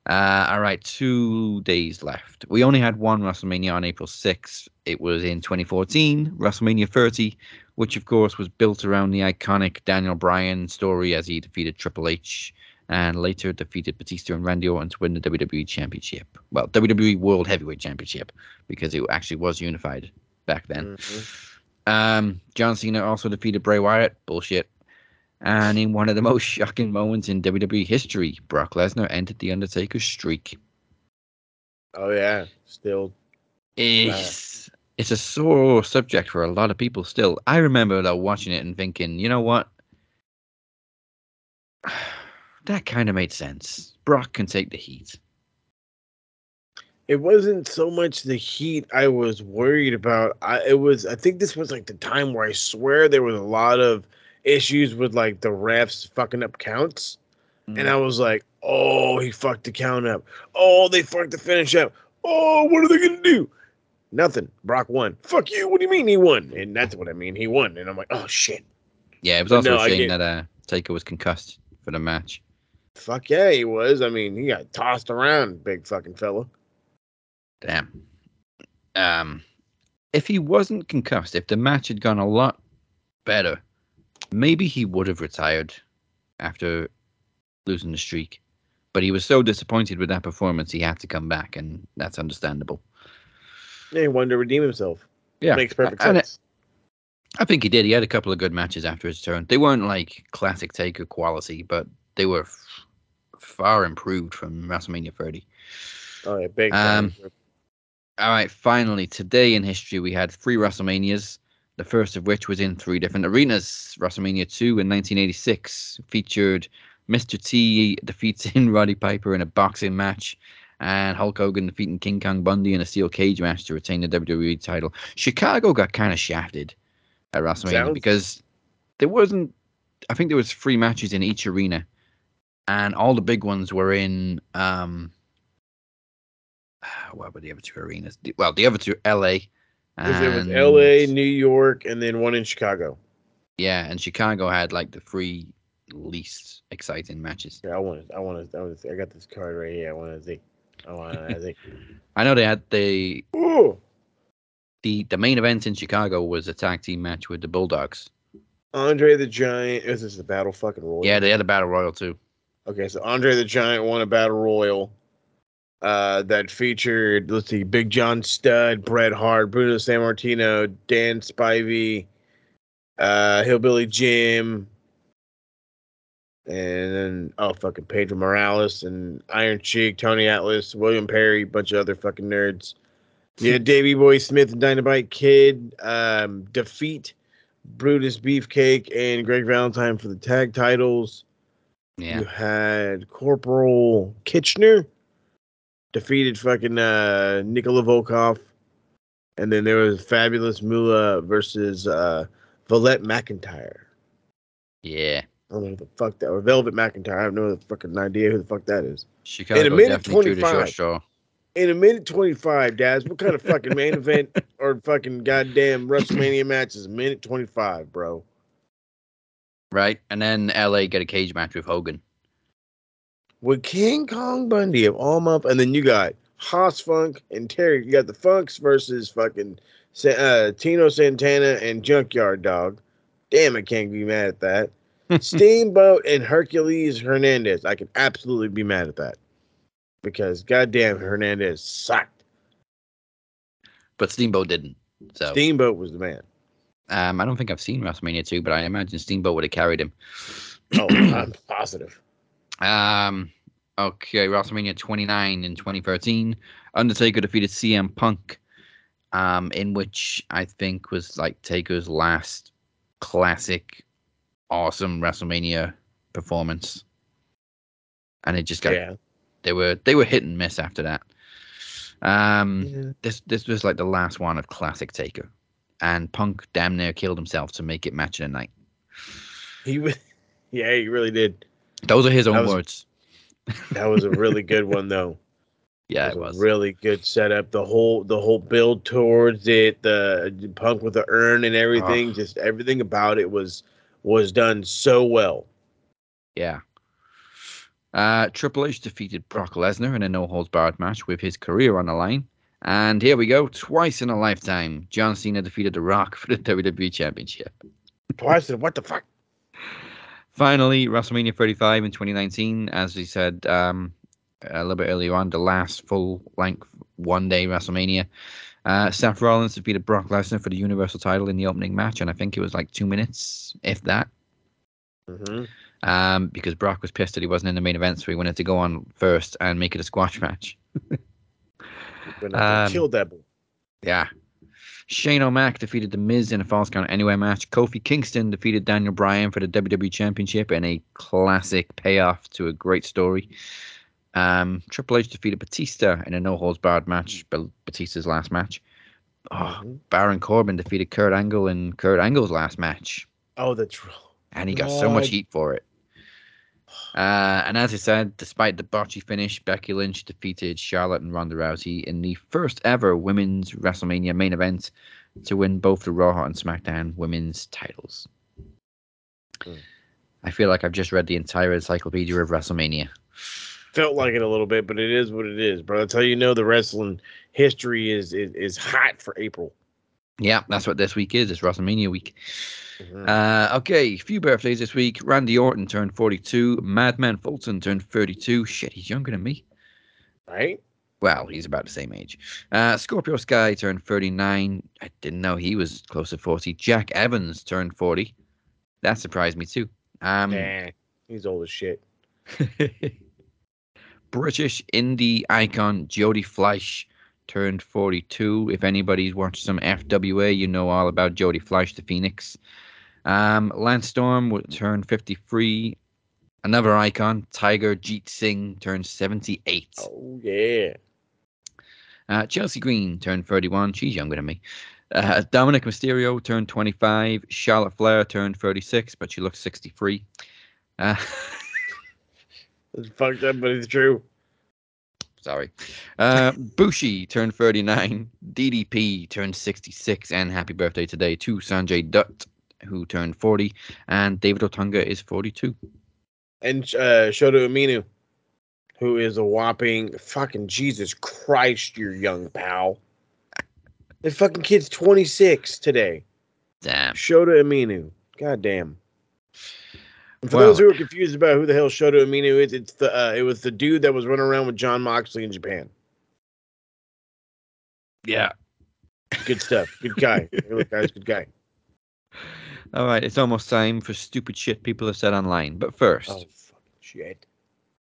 Uh, all right, two days left. We only had one WrestleMania on April 6th. It was in 2014, WrestleMania 30, which of course was built around the iconic Daniel Bryan story as he defeated Triple H and later defeated Batista and Randy Orton to win the WWE Championship. Well, WWE World Heavyweight Championship because it actually was unified back then. Mhm. Um, John Cena also defeated Bray Wyatt. Bullshit. And in one of the most [LAUGHS] shocking moments in WWE history, Brock Lesnar ended the Undertaker's streak. Oh yeah, still. It's, it's a sore subject for a lot of people still. I remember though watching it and thinking, you know what? [SIGHS] That kind of made sense. Brock can take the heat. It wasn't so much the heat I was worried about. I it was I think this was like the time where I swear there was a lot of issues with like the refs fucking up counts. And I was like, oh, he fucked the count up. Oh, they fucked the finish up. Oh, what are they gonna do? Nothing. Brock won. Fuck you. What do you mean he won? And that's what I mean. He won. And I'm like, oh shit. Yeah, it was also no, a shame that uh, Taker was concussed for the match. Fuck yeah, he was. I mean, he got tossed around, big fucking fella. Damn. Um, if he wasn't concussed, if the match had gone a lot better, maybe he would have retired after losing the streak. But he was so disappointed with that performance, he had to come back, and that's understandable. Yeah, he wanted to redeem himself. Yeah, Makes perfect sense. I think he did. He had a couple of good matches after his turn. They weren't like classic Taker quality, but they were f- far improved from WrestleMania 30. oh yeah, big Um. All right, finally, today in history, we had three WrestleManias, the first of which was in three different arenas. WrestleMania 2 in 1986 featured Mr. T defeating [LAUGHS] Roddy Piper in a boxing match, and Hulk Hogan defeating King Kong Bundy in a steel cage match to retain the WWE title. Chicago got kind of shafted at WrestleMania Sounds- because there wasn't, I think there was three matches in each arena, and all the big ones were in um, [SIGHS] what were the other two arenas? Well, the other two, LA. Because it was L.A., New York, and then one in Chicago. Yeah, and Chicago had like the three least exciting matches. Yeah, I want to. I want to. I want to. I got this card right here. I want to think. I want to think. I know they had the Ooh, the the main event in Chicago was a tag team match with the Bulldogs. Andre the Giant. Was this is the Battle fucking Royal. Yeah, they had a battle royal too. Okay, so Andre the Giant won a Battle Royal. Uh, that featured let's see, Big John Studd, Bret Hart, Bruno Sammartino, Dan Spivey, uh, Hillbilly Jim, and then oh fucking Pedro Morales and Iron Sheik, Tony Atlas, William Perry, bunch of other fucking nerds. Yeah, [LAUGHS] Davey Boy Smith and Dynamite Kid um, defeat Brutus Beefcake and Greg Valentine for the tag titles. Yeah, You had Corporal Kirchner defeated fucking uh, Nikolai Volkoff. And then there was Fabulous Moolah versus uh, Valette McIntyre. yeah. I don't know who the fuck that or Velvet McIntyre. I have no fucking idea who the fuck that is. Chicago minute drew the short 25. straw. In a minute 25, Daz, what kind of fucking main [LAUGHS] event or fucking goddamn WrestleMania match is a minute 25, bro? Right, and then LA got a cage match with Hogan. With King Kong Bundy of all up, and then you got Hoss Funk and Terry. You got the Funks versus fucking uh, Tito Santana and Junkyard Dog. Damn, I can't be mad at that. [LAUGHS] Steamboat and Hercules Hernandez. I can absolutely be mad at that because goddamn Hernandez sucked. But Steamboat didn't. So Steamboat was the man. um, I don't think I've seen WrestleMania 2, but I imagine Steamboat would have carried him. Oh, I'm [CLEARS THROAT] positive. Um, okay, WrestleMania 29 in 2013, Undertaker defeated CM Punk, um, in which I think was like Taker's last classic, awesome WrestleMania performance, and it just got Yeah. they were they were hit and miss after that. Um, yeah. this this was like the last one of classic Taker, and Punk damn near killed himself to make it match of the night. He was. [LAUGHS] Yeah, he really did. Those are his own That was- words. That was a really [LAUGHS] good one, though. Yeah, It it was was. really good setup. The whole the whole build towards it, the punk with the urn and everything, Ah. just everything about it was was done so well. Yeah. Uh, Triple H defeated Brock Lesnar in a no holds barred match with his career on the line. And here we go, twice in a lifetime, John Cena defeated The Rock for the WWE Championship. Twice, and what the fuck? Finally, WrestleMania 35 in 2019, as we said um, a little bit earlier on, the last full length one day WrestleMania. Uh, Seth Rollins defeated Brock Lesnar for the Universal title in the opening match, and I think it was like two minutes, if that, Mm-hmm. um, because Brock was pissed that he wasn't in the main event, so he wanted to go on first and make it a squash match. Um, killed that boy. Yeah. Shane O'Mac defeated The Miz in a False Count Anywhere match. Kofi Kingston defeated Daniel Bryan for the WWE Championship in a classic payoff to a great story. Um, Triple H defeated Batista in a no holds barred match, Batista's last match. Oh, Mhm. Baron Corbin defeated Kurt Angle in Kurt Angle's last match, Oh, that's and he got so much heat for it. Uh, and as I said, despite the botchy finish, Becky Lynch defeated Charlotte and Ronda Rousey in the first ever women's WrestleMania main event to win both the Raw and SmackDown women's titles. Hmm. I feel like I've just read the entire encyclopedia of WrestleMania. Felt like it a little bit, but it is what it is, bro. That's how you know the wrestling history is is, is hot for April. Yeah, that's what this week is. It's WrestleMania week. Mhm. Uh, okay, few birthdays this week. Randy Orton turned 42. Madman Fulton turned 32. Shit, he's younger than me. right? Well, he's about the same age. Uh, Scorpio Sky turned 39. I didn't know he was close to 40. Jack Evans turned 40. That surprised me too. Um, nah, he's old as shit. [LAUGHS] British indie icon Jody Fleisch turned 42. If anybody's watched some FWA, you know all about Jody Fleisch, the Phoenix. Um, Lance Storm would turn 53. Another icon, Tiger Jeet Singh, turned 78. Oh yeah. Uh, Chelsea Green turned 31. She's younger than me. Uh, Dominik Mysterio turned 25. Charlotte Flair turned 36, but she looks 63. Uh, [LAUGHS] It's fucked up, but it's true. Sorry. Uh, Bushi turned 39. DDP turned 66. And happy birthday today to Sanjay Dutt, who turned 40. And David Otunga is 42. And uh Shota Umino, who is a whopping fucking Jesus Christ, you're young pal. The fucking kid's 26 today. Damn. Shota Umino. God damn. And for Well- those who are confused about who the hell Shota Umino is, it's the uh, it was the dude that was running around with Jon Moxley in Japan. Yeah. Good stuff. Good guy. [LAUGHS] good guy's good guy. All right. It's almost time for stupid shit people have said online. But first, Oh fucking shit.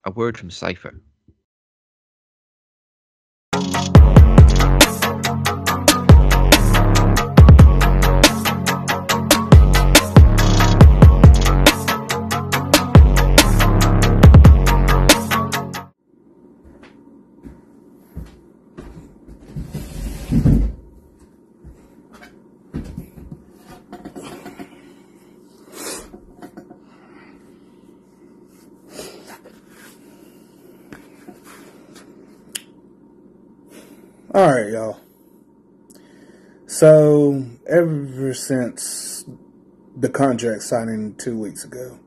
a word from Cypher. All right, y'all. So, ever since the contract signing two weeks ago,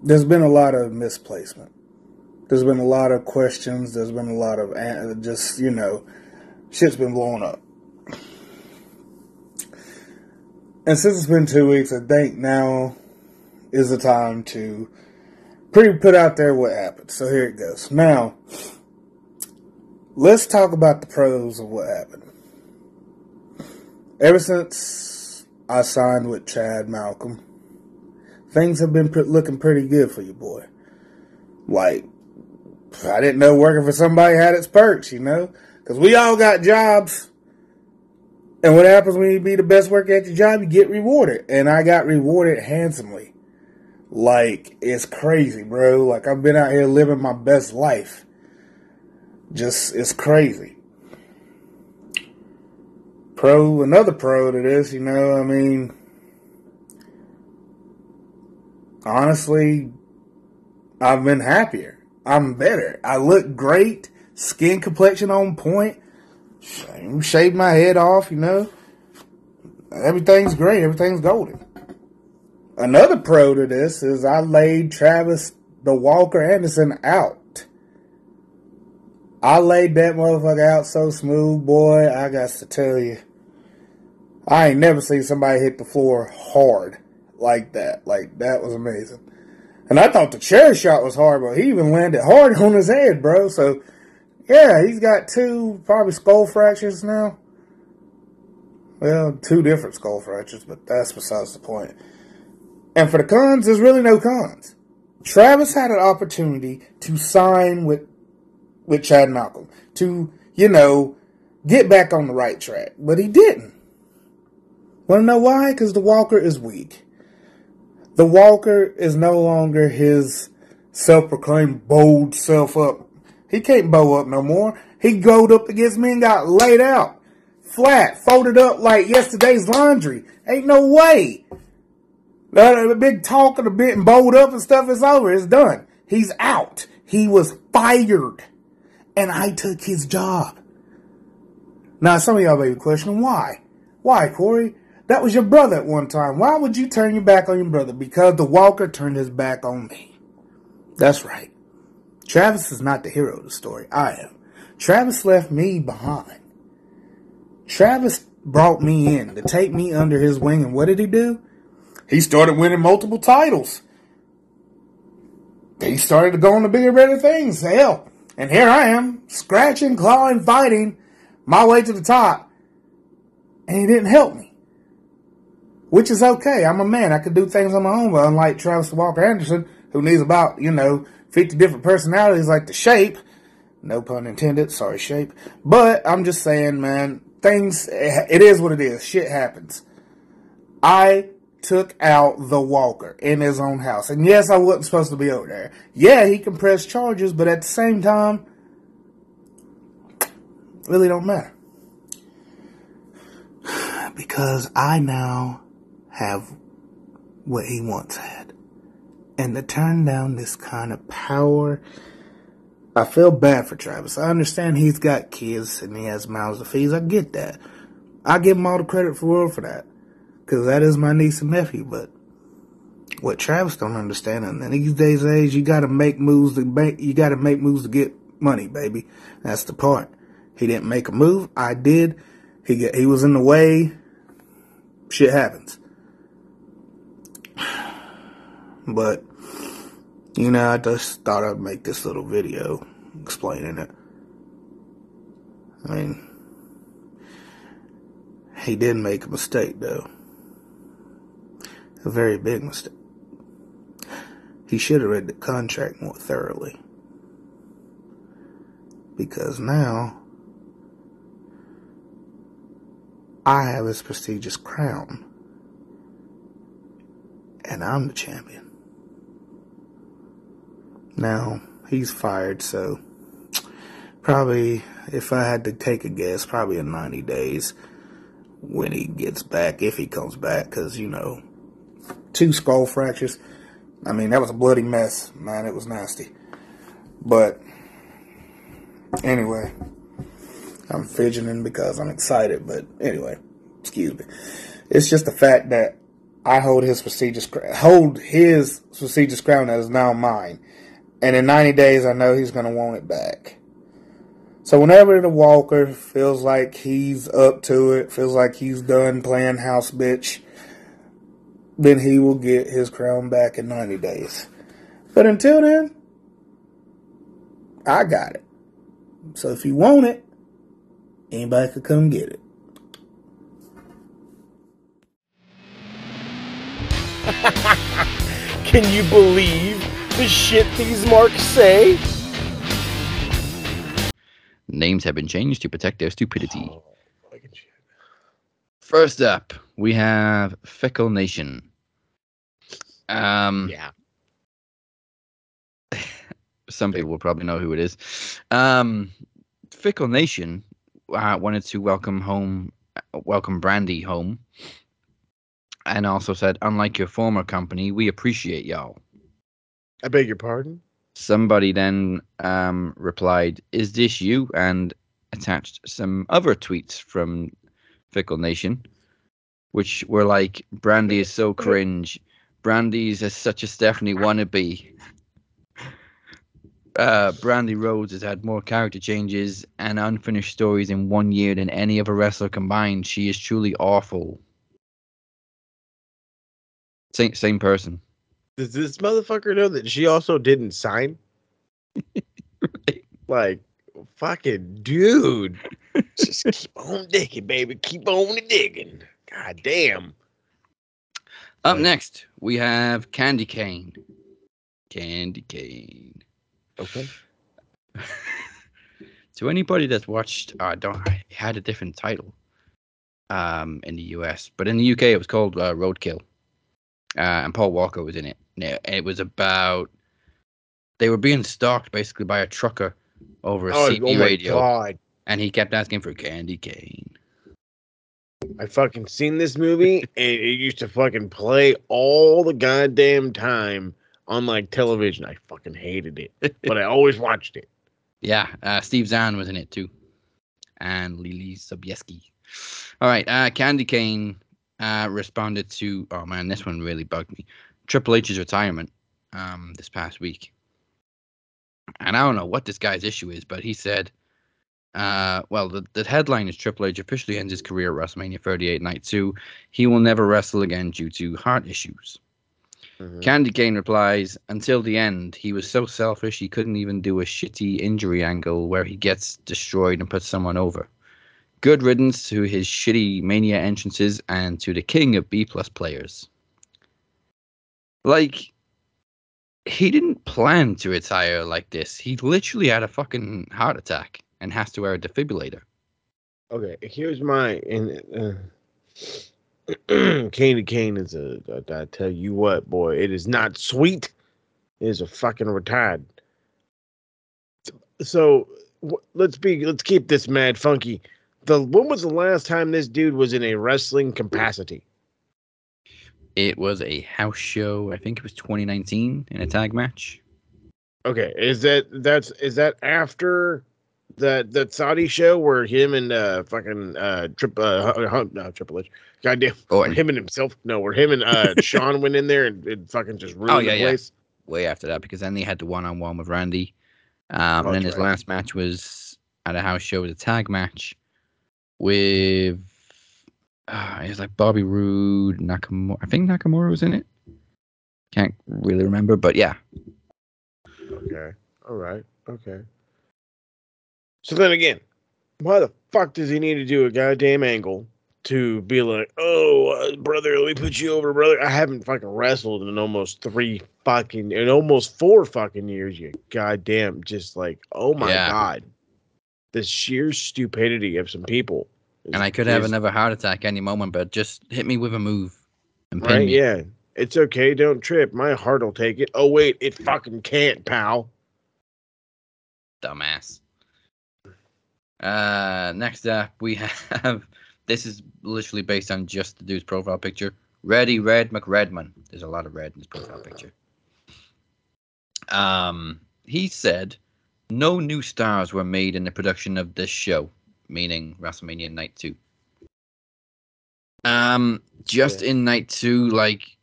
there's been a lot of misplacement. There's been a lot of questions. There's been a lot of just, you know, shit's been blowing up. And since it's been two weeks, I think now is the time to pretty put out there what happened. So here it goes. Now, let's talk about the pros of what happened. Ever since I signed with Chad Malcolm, things have been looking pretty good for you, boy. Like, I didn't know working for somebody had its perks, you know? Because we all got jobs. And what happens when you be the best worker at your job? You get rewarded. And I got rewarded handsomely. Like, it's crazy, bro. Like, I've been out here living my best life just it's crazy. Pro, another pro to this, you know. I mean, honestly, I've been happier. I'm better. I look great. Skin complexion on point. Shaved my head off, you know. Everything's great. Everything's golden. Another pro to this is I laid Travis the Walker Anderson out. I laid that motherfucker out so smooth, boy. I got to tell you, I ain't never seen somebody hit the floor hard like that. Like that was amazing. And I thought the chair shot was hard, but he even landed hard [LAUGHS] on his head, bro. So yeah, he's got two probably skull fractures now. Well, two different skull fractures, but that's besides the point. And for the cons, there's really no cons. Travis had an opportunity to sign with with Chad Malcolm to, you know, get back on the right track, but he didn't. Want to know why? Because the Walker is weak. The Walker is no longer his self-proclaimed bold self up. He can't bow up no more. He goed up against me and got laid out, flat, folded up like yesterday's laundry. Ain't no way. The, big talk and the bit and bowled up and stuff is over. It's done. He's out. He was fired. And I took his job. Now, some of y'all may be questioning why. Why, Corey? That was your brother at one time. Why would you turn your back on your brother? Because the Walker turned his back on me. That's right. Travis is not the hero of the story. I am. Travis left me behind. Travis brought me in to take me under his wing, and what did he do? He started winning multiple titles. He started to go on to bigger, better things. Hell, and here I am, scratching, clawing, fighting my way to the top, and he didn't help me. Which is okay. I'm a man. I can do things on my own, but unlike Travis Walker Anderson, who needs about, you know, 50 different personalities like the shape. No pun intended. Sorry, shape. But I'm just saying, man, things, it is what it is. Shit happens. I took out the Walker in his own house. And yes, I wasn't supposed to be over there. Yeah, he can press charges, but at the same time, really don't matter. [SIGHS] Because I now have what he once had. And to turn down this kind of power, I feel bad for Travis. I understand he's got kids and he has mouths to feed. I get that. I give him all the credit for world for that. Because that is my niece and nephew. But what Travis don't understand, and these days age, you gotta make moves to make, you gotta make moves to get money, baby. That's the part. He didn't make a move. I did. He get, he was in the way. Shit happens. [SIGHS] But, you know, I just thought I'd make this little video explaining it. I mean, he did make a mistake, though. A very big mistake. He should have read the contract more thoroughly. Because now, I have this prestigious crown. And I'm the champion. Now, he's fired, so probably, if I had to take a guess, probably in 90 days when he gets back, if he comes back, because, you know, two skull fractures. I mean, that was a bloody mess, man. It was nasty. But, anyway, I'm fidgeting because I'm excited, but anyway, excuse me. It's just the fact that I hold his prestigious hold his prestigious crown that is now mine. And in 90 days, I know he's going to want it back. So whenever the Walker feels like he's up to it, feels like he's done playing house bitch, then he will get his crown back in 90 days. But until then, I got it. So if you want it, anybody could come get it. [LAUGHS] Can you believe the shit these marks say? Names have been changed to protect their stupidity. Oh. First up, we have Fickle Nation. Um, Yeah. [LAUGHS] some people will probably know who it is. Um, Fickle Nation uh, wanted to welcome home, welcome Brandi home, and also said, unlike your former company, we appreciate y'all. I beg your pardon? Somebody then um, replied, "Is this you?" and attached some other tweets from Fickle Nation, which were like, "Brandi is so cringe. Brandi's is such a Stephanie wannabe." Uh, Brandi Rhodes has had more character changes and unfinished stories in one year than any other wrestler combined. She is truly awful. Same same person. Does this motherfucker know that she also didn't sign? [LAUGHS] Like, fucking dude. [LAUGHS] Just keep on digging, baby. Keep on digging. God damn. Up next, we have Candy Cane. Candy Cane. Okay. [LAUGHS] to anybody that's watched, uh, don't it had a different title um, in the US, but in the UK it was called uh, Roadkill, uh, and Paul Walker was in it. Now, It was about they were being stalked basically by a trucker over a Oh, CB oh radio, god. and he kept asking for candy cane. I fucking seen this movie and it used to fucking play all the goddamn time on like television. I fucking hated it. [LAUGHS] But I always watched it. Yeah, uh, Steve Zahn was in it too, and Leelee Sobieski. All right, uh, Candy Cane uh, responded to. Oh man, this one really bugged me. Triple H's retirement um, this past week, and I don't know what this guy's issue is, but he said, uh, "Well, the, the headline is Triple H officially ends his career at WrestleMania 38 Night 2. He will never wrestle again due to heart issues." Mhm. Candy Cane replies, Until the end, he was so selfish he couldn't even do a shitty injury angle where he gets destroyed and puts someone over. Good riddance to his shitty mania entrances and to the king of B plus players. Like, he didn't plan to retire like this. He literally had a fucking heart attack and has to wear a defibrillator. Okay, here's my and uh, [CLEARS THROAT] Candy Cane is a. I I tell you what, boy, it is not sweet. It is a fucking retard. So wh- let's be let's keep this mad funky. The when was the last time this dude was in a wrestling capacity? It was a house show, I think it was 2019 in a tag match. Okay, is that that's is that after that that Saudi show where him and uh fucking uh trip uh no Triple H, goddamn Orton. him and himself no where him and uh [LAUGHS] Shawn went in there and, and fucking just ruined Oh, yeah, the yeah. place. way after that because then they had the one on one with Randy. Um, Oh, and then his right. last match was at a house show with a tag match with uh, it was like Bobby Roode, Nakamura. I think Nakamura was in it. Can't really remember, but yeah, Okay, all right, okay. So then again, why the fuck does he need to do a goddamn angle to be like, oh uh, brother, let me put you over, brother? I haven't fucking wrestled in almost three fucking in almost four fucking years. You goddamn, just like, oh my Yeah. god, the sheer stupidity of some people. and I could have is- another heart attack any moment, but just hit me with a move and pin Right? me. Yeah. It's okay. Don't trip. My heart will take it. Oh, wait. It fucking can't, pal. dumbass. Uh, next up, we [LAUGHS] have this is literally based on just the dude's profile picture. Reddy Red McRedman. There's a lot of red in his profile picture. Um, he said no new stars were made in the production of this show, meaning WrestleMania Night Two. Um, just Yeah. in Night Two, like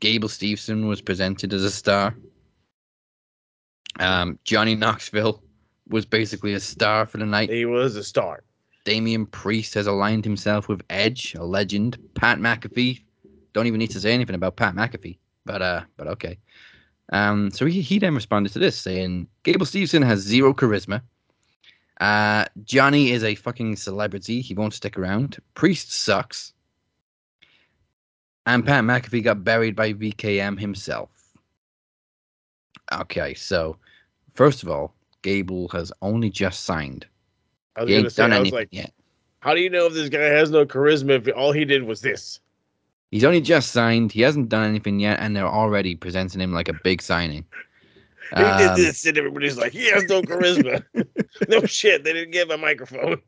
Gable Steveson was presented as a star. Um, Johnny Knoxville was basically a star for the night. He was a star. Damian Priest has aligned himself with Edge, a legend. Pat McAfee, don't even need to say anything about Pat McAfee, but uh, but okay. Um, so he he then responded to this saying Gable Steveson has zero charisma. Uh, Johnny is a fucking celebrity. He won't stick around. Priest sucks. And Pat McAfee got buried by VKM himself. Okay, so first of all, Gable has only just signed. I was He ain't say, done I was anything like, yet. how do you know if this guy has no charisma if all he did was this? He's only just signed. He hasn't done anything yet, and they're already presenting him like a big signing. [LAUGHS] He did Um, this, and everybody's like, he has no charisma. [LAUGHS] no shit. They didn't give him a microphone.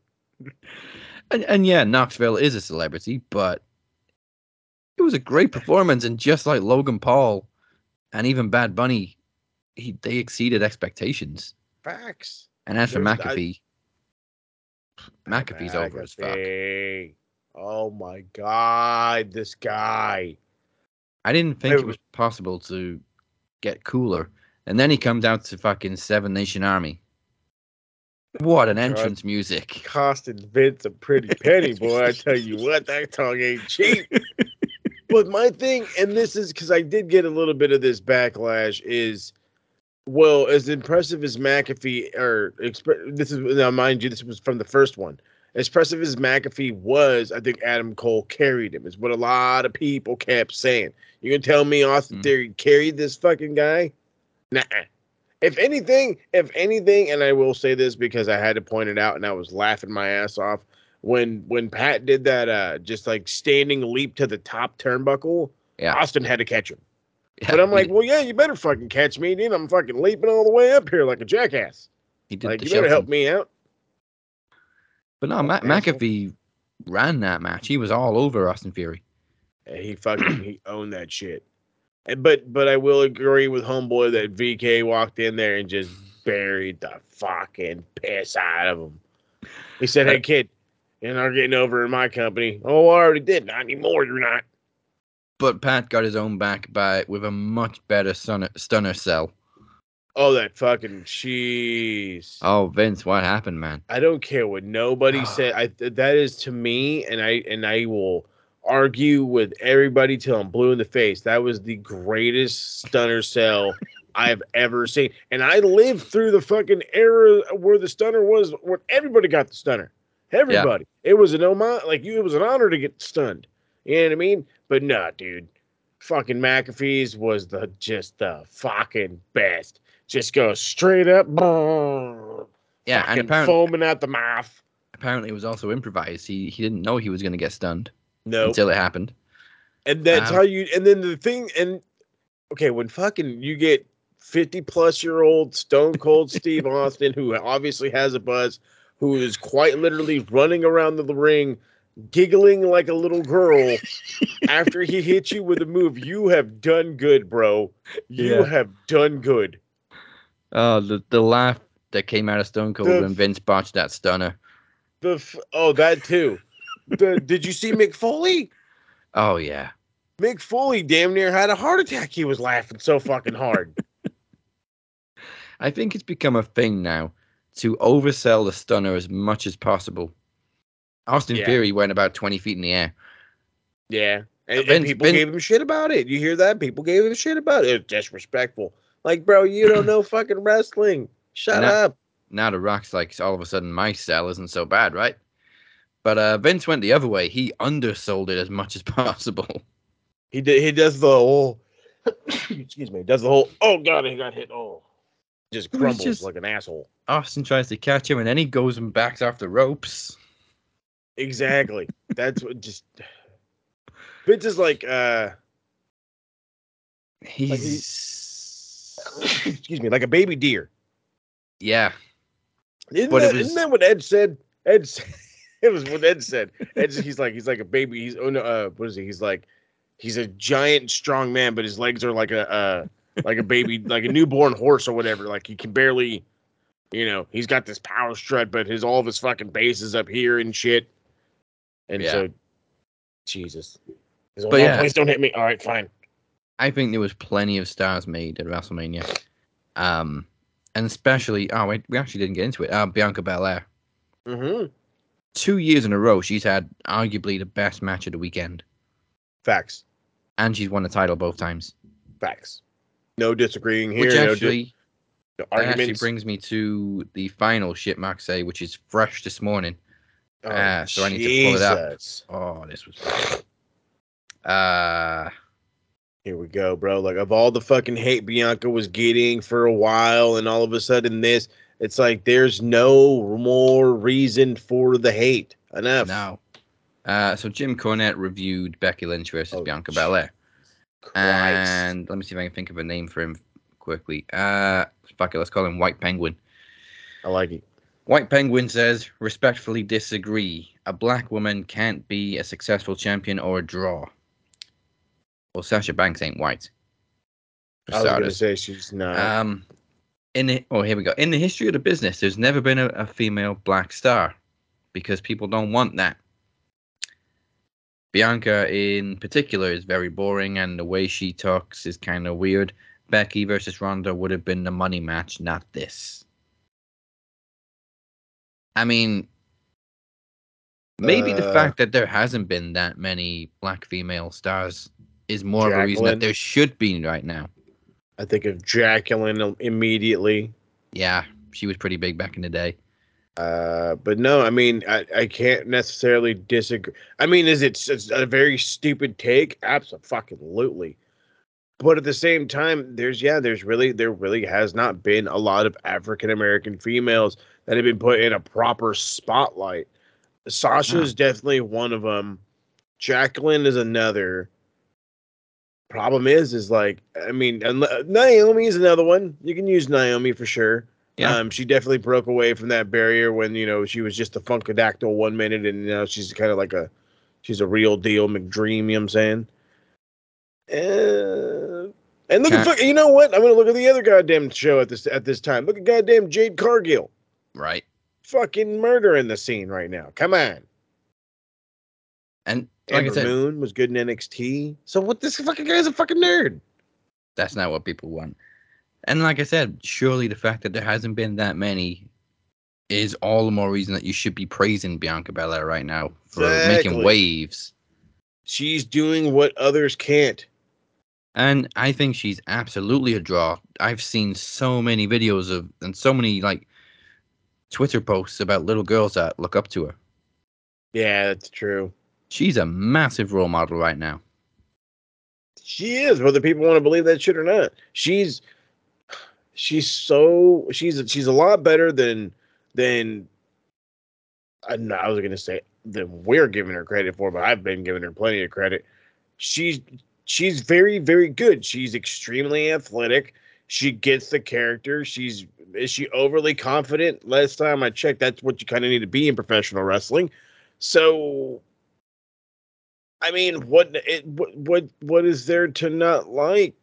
and, and yeah, Knoxville is a celebrity, but it was a great performance. And just like Logan Paul and even Bad Bunny, he they exceeded expectations. Facts. And as for There's- I- McAfee, McAfee's over as fuck. Oh my god, this guy. I didn't think I it was possible to get cooler. And then he comes out to fucking Seven Nation Army. What an God. entrance music. Costing Vince a pretty penny, boy. I [LAUGHS] tell you what, that tongue ain't cheap. But my thing, and this is because I did get a little bit of this backlash, is well, as impressive as McAfee, or this is now, mind you, this was from the first one. As impressive as McAfee was, I think Adam Cole carried him, is what a lot of people kept saying. You can tell me Austin Mm. Theory carried this fucking guy? Nah. If anything, if anything, and I will say this because I had to point it out and I was laughing my ass off when when Pat did that uh just like standing leap to the top turnbuckle, Yeah. Austin had to catch him. Yeah, But I'm he- like, well, yeah, you better fucking catch me, dude. I'm fucking leaping all the way up here like a jackass. he did Like, you better help me out. But no, Ma- McAfee ran that match. He was all over Austin Fury. And he fucking he [CLEARS THROAT] owned that shit. But but I will agree with homeboy that VK walked in there and just buried the fucking piss out of him. He said, "Hey kid, you're not getting over in my company." Oh, I already did. Not anymore. You're not. But Pat got his own back by with a much better stunner, stunner sell. Oh, that fucking cheese. Oh, Vince, what happened, man? I don't care what nobody ah. said. I that is to me, and I and I will argue with everybody till I'm blue in the face. That was the greatest stunner sell [LAUGHS] I've ever seen, and I lived through the fucking era where the stunner was when everybody got the stunner. Everybody, it was an homage, like you. It was an honor to get stunned. You know what I mean? But nah, dude, fucking McAfee's was the just the fucking best. Just go straight up. Yeah, and apparently, foaming at the mouth. apparently it was also improvised. He he didn't know he was going to get stunned No, until it happened. and that's Um, how you. And then the thing, and okay, when fucking you get fifty plus year old Stone Cold [LAUGHS] Steve Austin, who obviously has a buzz, who is quite literally running around the ring, giggling like a little girl [LAUGHS] after he hits you with a move, you have done good, bro. You Yeah. have done good. Oh, the the laugh that came out of Stone Cold The- when Vince botched that stunner. The f- oh that too. The, did you see Mick Foley? [LAUGHS] Oh yeah, Mick Foley damn near had a heart attack. He was laughing so fucking hard. [LAUGHS] I think it's become a thing now to oversell the stunner as much as possible. Austin Yeah. Fury went about twenty feet in the air. Yeah. And, and people Vince- gave him shit about it. You hear that? People gave him shit about it. It's disrespectful. Like, bro, you don't know [CLEARS THROAT] fucking wrestling. Shut I- up. Now the Rock's like all of a sudden my sell isn't so bad, right? But uh, Vince went the other way. He undersold it as much as [LAUGHS] possible. He did. He does the whole. [COUGHS] excuse me. Does the whole. Oh god, he got hit. Oh, just crumbles just- like an asshole. Austin tries to catch him, and then he goes and backs off the ropes. Exactly. That's what just. Vince is like. uh He's Excuse me, like a baby deer. yeah, Isn't, But that, was- isn't that what Ed said? Ed. s- [LAUGHS] It was what Ed said. Ed, he's like he's like a baby. He's oh no, uh, what is he? He's like he's a giant, strong man, but his legs are like a uh, like a baby, like a newborn horse or whatever. Like he can barely, you know, he's got this power strut, but his all of his fucking base is up here and shit. And Yeah. so, Jesus. Like, But "Oh, yeah. please don't hit me. All right, fine. I think there was plenty of stars made at WrestleMania, um, and especially oh wait, we actually didn't get into it. Uh, Bianca Belair. Mm-hmm. Two years in a row, she's had arguably the best match of the weekend, Facts. and she's won the title both times. Facts. No disagreeing here. Which no di- actually, no that actually brings me to the final shit Mark say, which is fresh this morning. Oh, ah, so I need to pull it up. Oh, this was. Uh, Here we go, bro. Like of all the fucking hate Bianca was getting for a while, and all of a sudden this, it's like there's no more reason for the hate. Enough. no. Uh, so Jim Cornette reviewed Becky Lynch versus Oh, Bianca. Belair. Christ. And let me see if I can think of a name for him quickly. Uh, fuck it, let's call him White Penguin. I like it. White Penguin says, respectfully disagree. A black woman can't be a successful champion or a draw. Well, Sasha Banks ain't white. I was gonna say she's not. Um, in the, oh, here we go. In the history of the business, there's never been a, a female black star because people don't want that. Bianca, in particular, is very boring, and the way she talks is kind of weird. Becky versus Ronda would have been the money match, not this. I mean, maybe the Uh. fact that there hasn't been that many black female stars is more of a reason that there should be right now. I think of Jacqueline immediately. Yeah, she was pretty big back in the day. Uh, but no, I mean, I, I can't necessarily disagree. I mean, is it it's a very stupid take? Absolutely. But at the same time, there's yeah, there's really there really has not been a lot of African American females that have been put in a proper spotlight. Sasha's definitely one of them. Jacqueline is another. Problem is, is like I mean, Naomi is another one. You can use Naomi for sure. Yeah. Um, she definitely broke away from that barrier when you know she was just a funkadactyl one minute, and you know she's kind of like a she's a real deal McDream. You know what I'm saying? Uh, and look at you know what? I'm gonna look at the other goddamn show at this at this time. Look at goddamn Jade Cargill, Right. fucking murder in the scene right now. Come on. And like Ember I said, Moon was good in NXT. So what? This fucking guy's a fucking nerd. that's not what people want. And like I said, surely the fact that there hasn't been that many is all the more reason that you should be praising Bianca Belair right now for Exactly. making waves. She's doing what others can't. And I think she's absolutely a draw. I've seen so many videos of and so many like Twitter posts about little girls that look up to her. Yeah, that's true. She's a massive role model right now. She is, whether people want to believe that shit or not. She's she's so she's she's a lot better than than I, I was gonna say than we're giving her credit for, but I've been giving her plenty of credit. She's she's very very good. She's extremely athletic. She gets the character. She's is she overly confident? Last time I checked, that's what you kind of need to be in professional wrestling. So I mean, what it what what what is there to not like?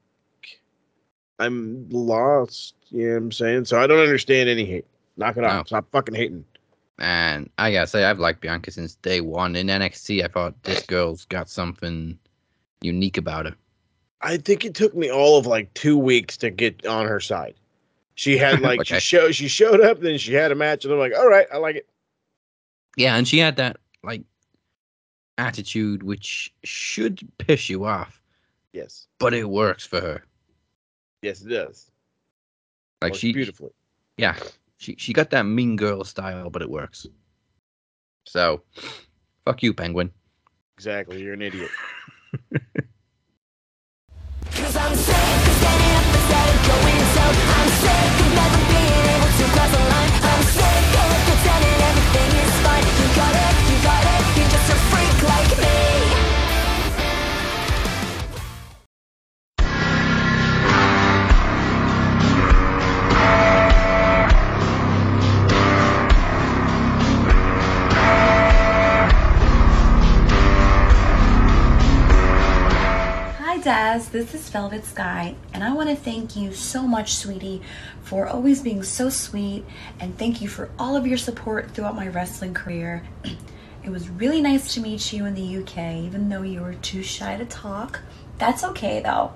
I'm lost. You know what I'm saying? So I don't understand any hate. Knock it No. off. Stop fucking hating. And I gotta say, I've liked Bianca since day one. In NXT, I thought this girl's got something unique about her. I think it took me all of like two weeks to get on her side. She had [LAUGHS] like Okay. she showed she showed up, then she had a match, and I'm like, all right, I like it. Yeah, and she had that like attitude which should piss you off, Yes, but it works for her. yes, it does. Like Works she, beautifully. yeah, she she got that mean girl style, but it works. So, fuck you, Penguin. Exactly. You're an idiot. [LAUGHS] Daz. This is Velvet Sky, and I want to thank you so much, sweetie, for always being so sweet, and thank you for all of your support throughout my wrestling career. [CLEARS THROAT] It was really nice to meet you in the UK, even though you were too shy to talk. That's okay, though.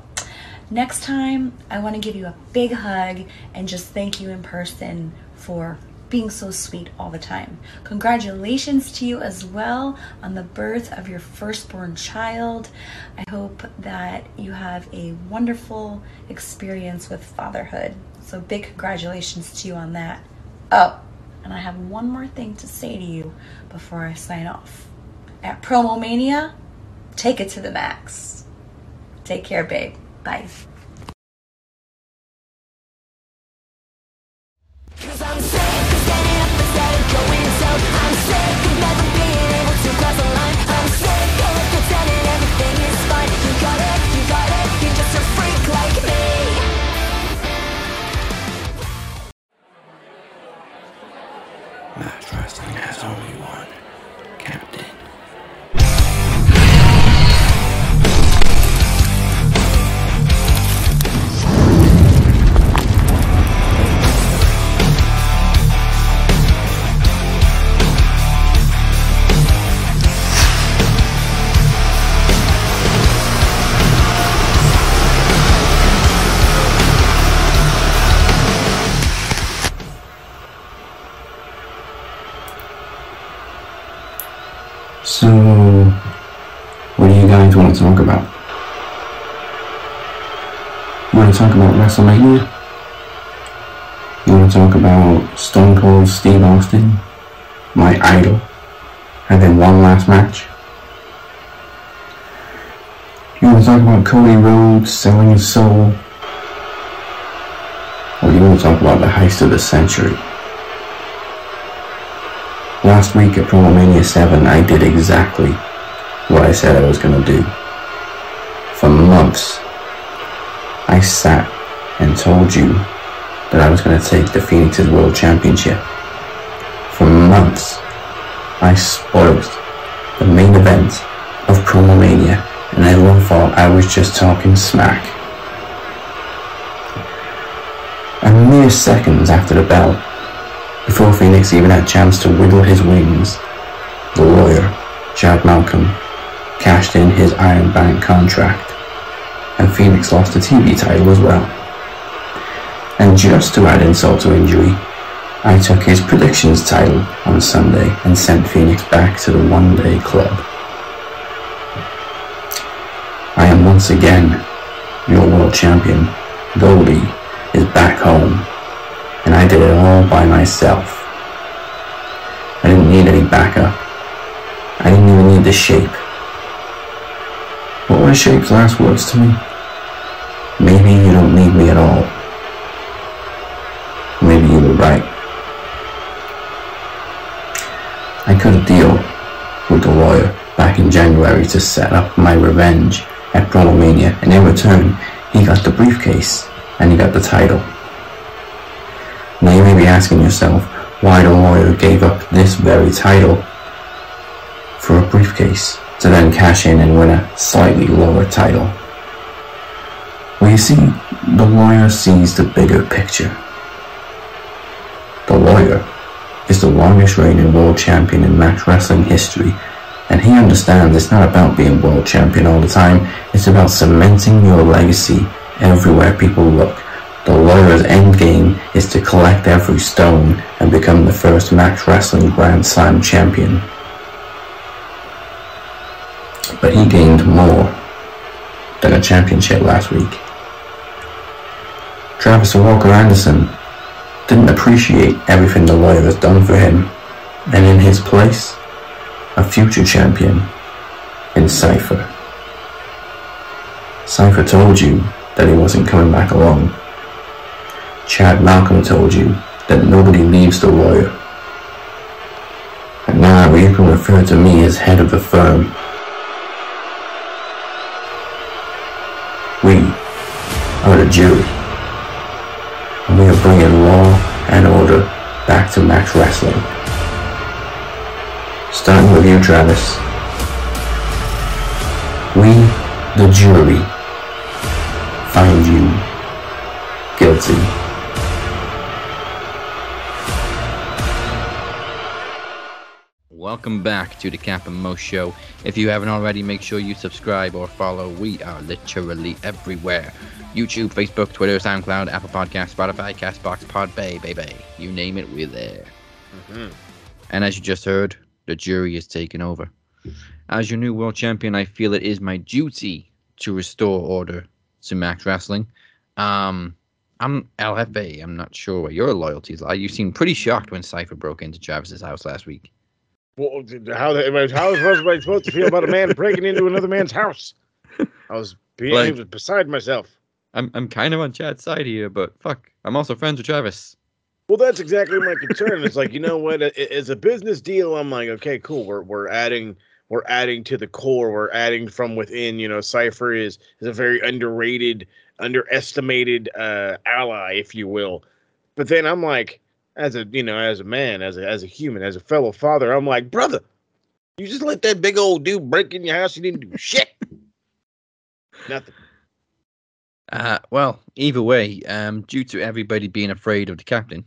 Next time, I want to give you a big hug and just thank you in person for being so sweet all the time. Congratulations to you as well on the birth of your firstborn child. I hope that you have a wonderful experience with fatherhood. So, big congratulations to you on that. Oh, and I have one more thing to say to you before I sign off. At Promomania, take it to the max. Take care, babe. Bye. Cause I'm want to talk about? You want to talk about WrestleMania? You want to talk about Stone Cold Steve Austin, my idol, having one last match? You want to talk about Cody Rhodes selling his soul? Or you want to talk about the heist of the century? Last week at Promomania 7, I did exactly what I said I was going to do. For months, I sat and told you that I was going to take the Phoenix's World Championship. For months, I spoiled the main event of Promomania, and everyone thought I was just talking smack. And mere seconds after the bell, before Phoenix even had a chance to wiggle his wings, the lawyer, Chad Malcolm, cashed in his Iron Bank contract, and Phoenix lost the TV title as well. And just to add insult to injury, I took his predictions title on Sunday and sent Phoenix back to the one day club. I am once again your world champion. Goldie is back home, and I did it all by myself. I didn't need any backup. I didn't even need the shape. What were Shape's last words to me? Maybe you don't need me at all. Maybe you were right. I cut a deal with the lawyer back in January to set up my revenge at Promomania, and in return, he got the briefcase and he got the title. Now you may be asking yourself why the lawyer gave up this very title for a briefcase to then cash in and win a slightly lower title. Well, you see, the lawyer sees the bigger picture. The lawyer is the longest reigning world champion in Max Wrestling history, and he understands it's not about being world champion all the time, it's about cementing your legacy everywhere people look. The lawyer's end game is to collect every stone and become the first Max Wrestling Grand Slam champion. But he gained more than a championship last week. Travis Walker Anderson didn't appreciate everything the lawyer has done for him, and in his place, a future champion in Cypher. Cypher told you that he wasn't coming back along. Chad Malcolm told you that nobody leaves the lawyer. And now you can refer to me as head of the firm. We are the jury. And we are bringing law and order back to Max Wrestling. Starting with you, Travis. We, the jury, find you guilty. Welcome back to the Cap and Mo Show. If you haven't already, make sure you subscribe or follow. We are literally everywhere. YouTube, Facebook, Twitter, SoundCloud, Apple Podcasts, Spotify, Castbox, Podbay, baby. You name it, we're there. Mhm. And as you just heard, the jury is taking over. As your new world champion, I feel it is my duty to restore order to Max Wrestling. Um, I'm LFA. I'm not sure what your loyalties are. You seemed pretty shocked when Cypher broke into Travis's house last week. Well, how the, how was everybody supposed to feel about a man [LAUGHS] breaking into another man's house? I was being Like- beside myself. I'm I'm kind of on Chad's side here, but fuck, I'm also friends with Travis. Well, that's exactly my concern. It's like you know what? As a business deal, I'm like, okay, cool. We're we're adding we're adding to the core. We're adding from within. You know, Cypher is is a very underrated, underestimated uh, ally, if you will. But then I'm like, as a you know, as a man, as a as a human, as a fellow father, I'm like, brother, you just let that big old dude break in your house. You didn't do shit. Nothing. Uh, well, either way, um, due to everybody being afraid of the captain,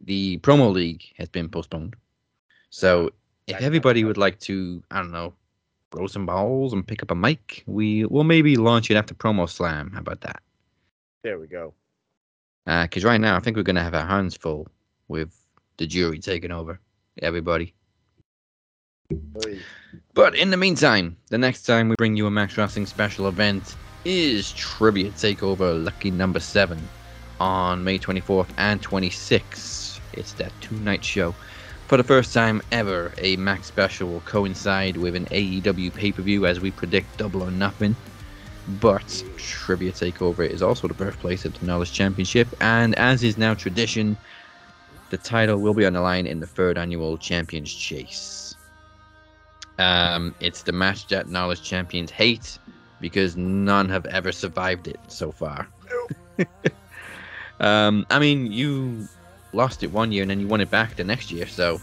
the promo league has been postponed. So, if everybody would like to, I don't know, grow some balls and pick up a mic, we will maybe launch it after promo slam. How about that? There we go. Because right now, I think we're gonna have our hands full with the jury taking over everybody. But in the meantime, the next time we bring you a Max Wrestling special event, is Trivia Takeover Lucky Number 7 on May 24th and 26th. It's that two night show. For the first time ever, a Max special will coincide with an AEW pay per view as we predict Double or Nothing. But Trivia Takeover is also the birthplace of the Knowledge Championship, and as is now tradition, the title will be on the line in the third annual Champions Chase. Um, it's the match that Knowledge Champions hate because none have ever survived it so far. [LAUGHS] um, I mean, you lost it one year and then you won it back the next year, so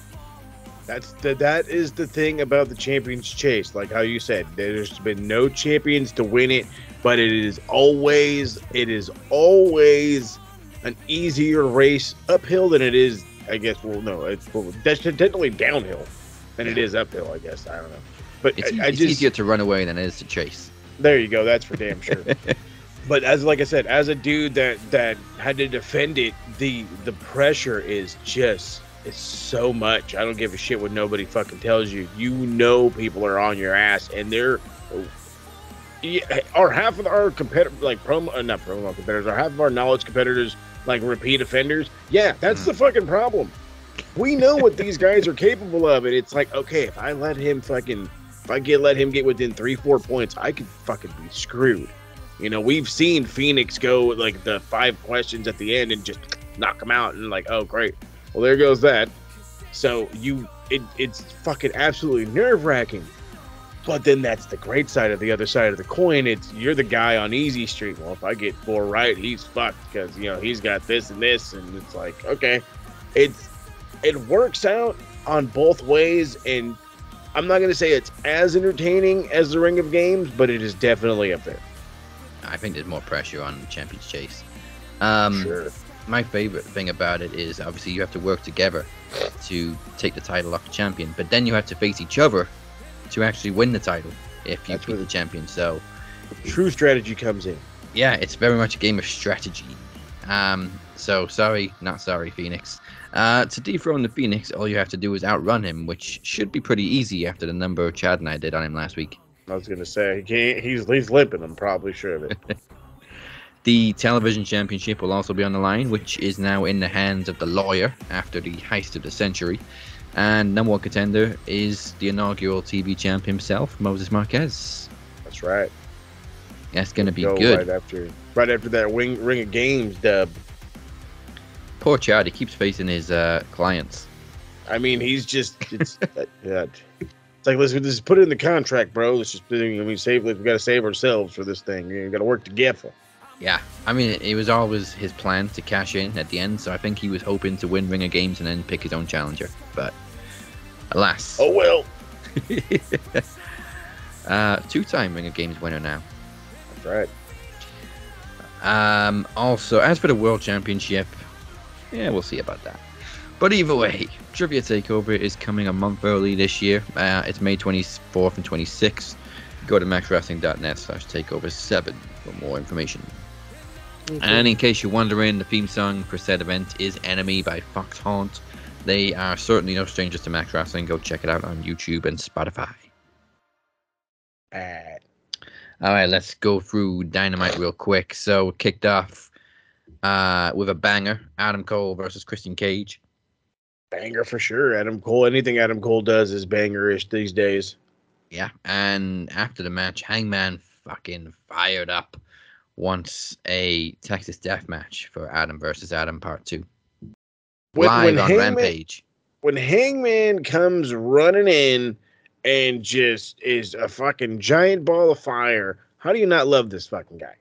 That's the, that is the thing about the champions chase. Like how you said, there's been no champions to win it, but it is always it is always an easier race uphill than it is. I guess. Well, no, it's well, that's technically downhill than it is uphill. I guess I don't know, but it's, I, I it's just easier to run away than it is to chase. there you go. That's for damn sure. [LAUGHS] but as like I said, as a dude that that had to defend it, the the pressure is just it's so much. I don't give a shit what nobody fucking tells you. You know people are on your ass, and they're yeah, are half of our competitor like promo uh, not promo competitors are half of our knowledge competitors like repeat offenders. Yeah, that's hmm. the fucking problem. We know what these [LAUGHS] guys are capable of, and it's like okay, if I let him fucking if I get let him get within three four points, I could fucking be screwed. You know, we've seen Phoenix go with, like the five questions at the end and just knock them out, and like, oh great, well there goes that. So you, it, it's fucking absolutely nerve wracking. But then that's the great side of the other side of the coin. It's you're the guy on easy street. Well, if I get four right, he's fucked because you know he's got this and this, and it's like okay, it's it works out on both ways, and I'm not gonna say it's as entertaining as the Ring of Games, but it is definitely up there. I think there's more pressure on Champions Chase. Um, Sure. My favorite thing about it is obviously you have to work together to take the title off the champion, but then you have to face each other to actually win the title if you That's beat the champion. So True strategy comes in. yeah, it's very much a game of strategy. Um, so sorry, not sorry, Phoenix. Uh, to dethrone the Phoenix, all you have to do is outrun him, which should be pretty easy after the number of Chad and I did on him last week. I was gonna say he can't. He's he's limping. I'm probably sure of it. [LAUGHS] The television championship will also be on the line, which is now in the hands of the lawyer after the heist of the century. And number one contender is the inaugural TV champ himself, Moses Marquez. That's right. That's going to be Go good. right after right after that wing, Ring of Games dub. Poor Chad, he keeps facing his uh, clients. I mean, he's just it's [LAUGHS] yeah. It's like let's just put it in the contract, bro. Let's just I mean save. We got to save ourselves for this thing. We got to work together. Yeah, I mean, it was always his plan to cash in at the end, so I think he was hoping to win Ring of Games and then pick his own challenger. But alas, Oh well. [LAUGHS] uh, two-time Ring of Games winner now. That's right. Um, also, as for the World Championship, yeah, we'll see about that. But either way, Trivia Takeover is coming a month early this year. Uh, it's May 24th and 26th. Go to maxwrestling.net slash takeover 7 for more information. And in case you're wondering, the theme song for said event is Enemy by Fox Haunt. They are certainly no strangers to Max Wrestling. Go check it out on YouTube and Spotify. Uh, All right, let's go through Dynamite real quick. So, kicked off uh, with a banger Adam Cole versus Christian Cage. banger for sure. Adam Cole. Anything Adam Cole does is bangerish these days. Yeah. And after the match, Hangman fucking fired up. Wants a Texas Death match for Adam versus Adam Part 2. When, Live when on Hangman, Rampage. when Hangman comes running in and just is a fucking giant ball of fire, how do you not love this fucking guy?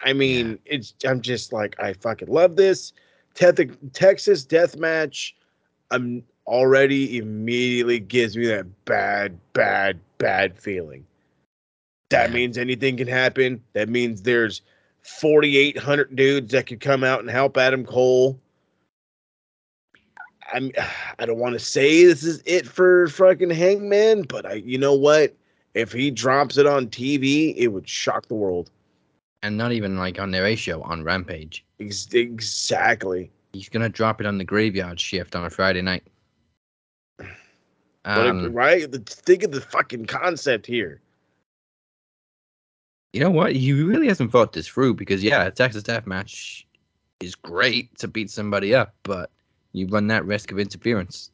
I mean, it's I'm just like I fucking love this. Te- Texas death match. I'm already immediately gives me that bad, bad, bad feeling. That means anything can happen. That means there's 4,800 dudes that could come out and help Adam Cole. I'm [SIGHS] I don't want to say this is it for fucking Hangman, but I you know what? If he drops it on TV, it would shock the world. And not even like on their A show on Rampage. Ex- exactly. He's going to drop it on the graveyard shift on a Friday night. It- Um, right? Think of the fucking concept here. You know what? He really hasn't thought this through because yeah, a Texas Death Match is great to beat somebody up, but you run that risk of interference.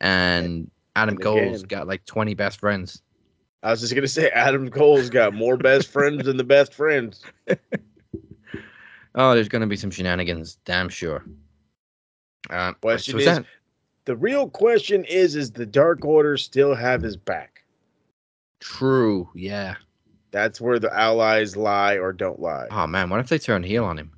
And Adam Cole's got like 20 best friends. I was just gonna say Adam Cole's got more best friends than the best friends. [LAUGHS] Oh, there's going to be some shenanigans, damn sure. Uh, Question is- The real question is: Is the Dark Order still have his back? true? Yeah. That's where the allies lie or don't lie. Oh man, what if they turn heel on him?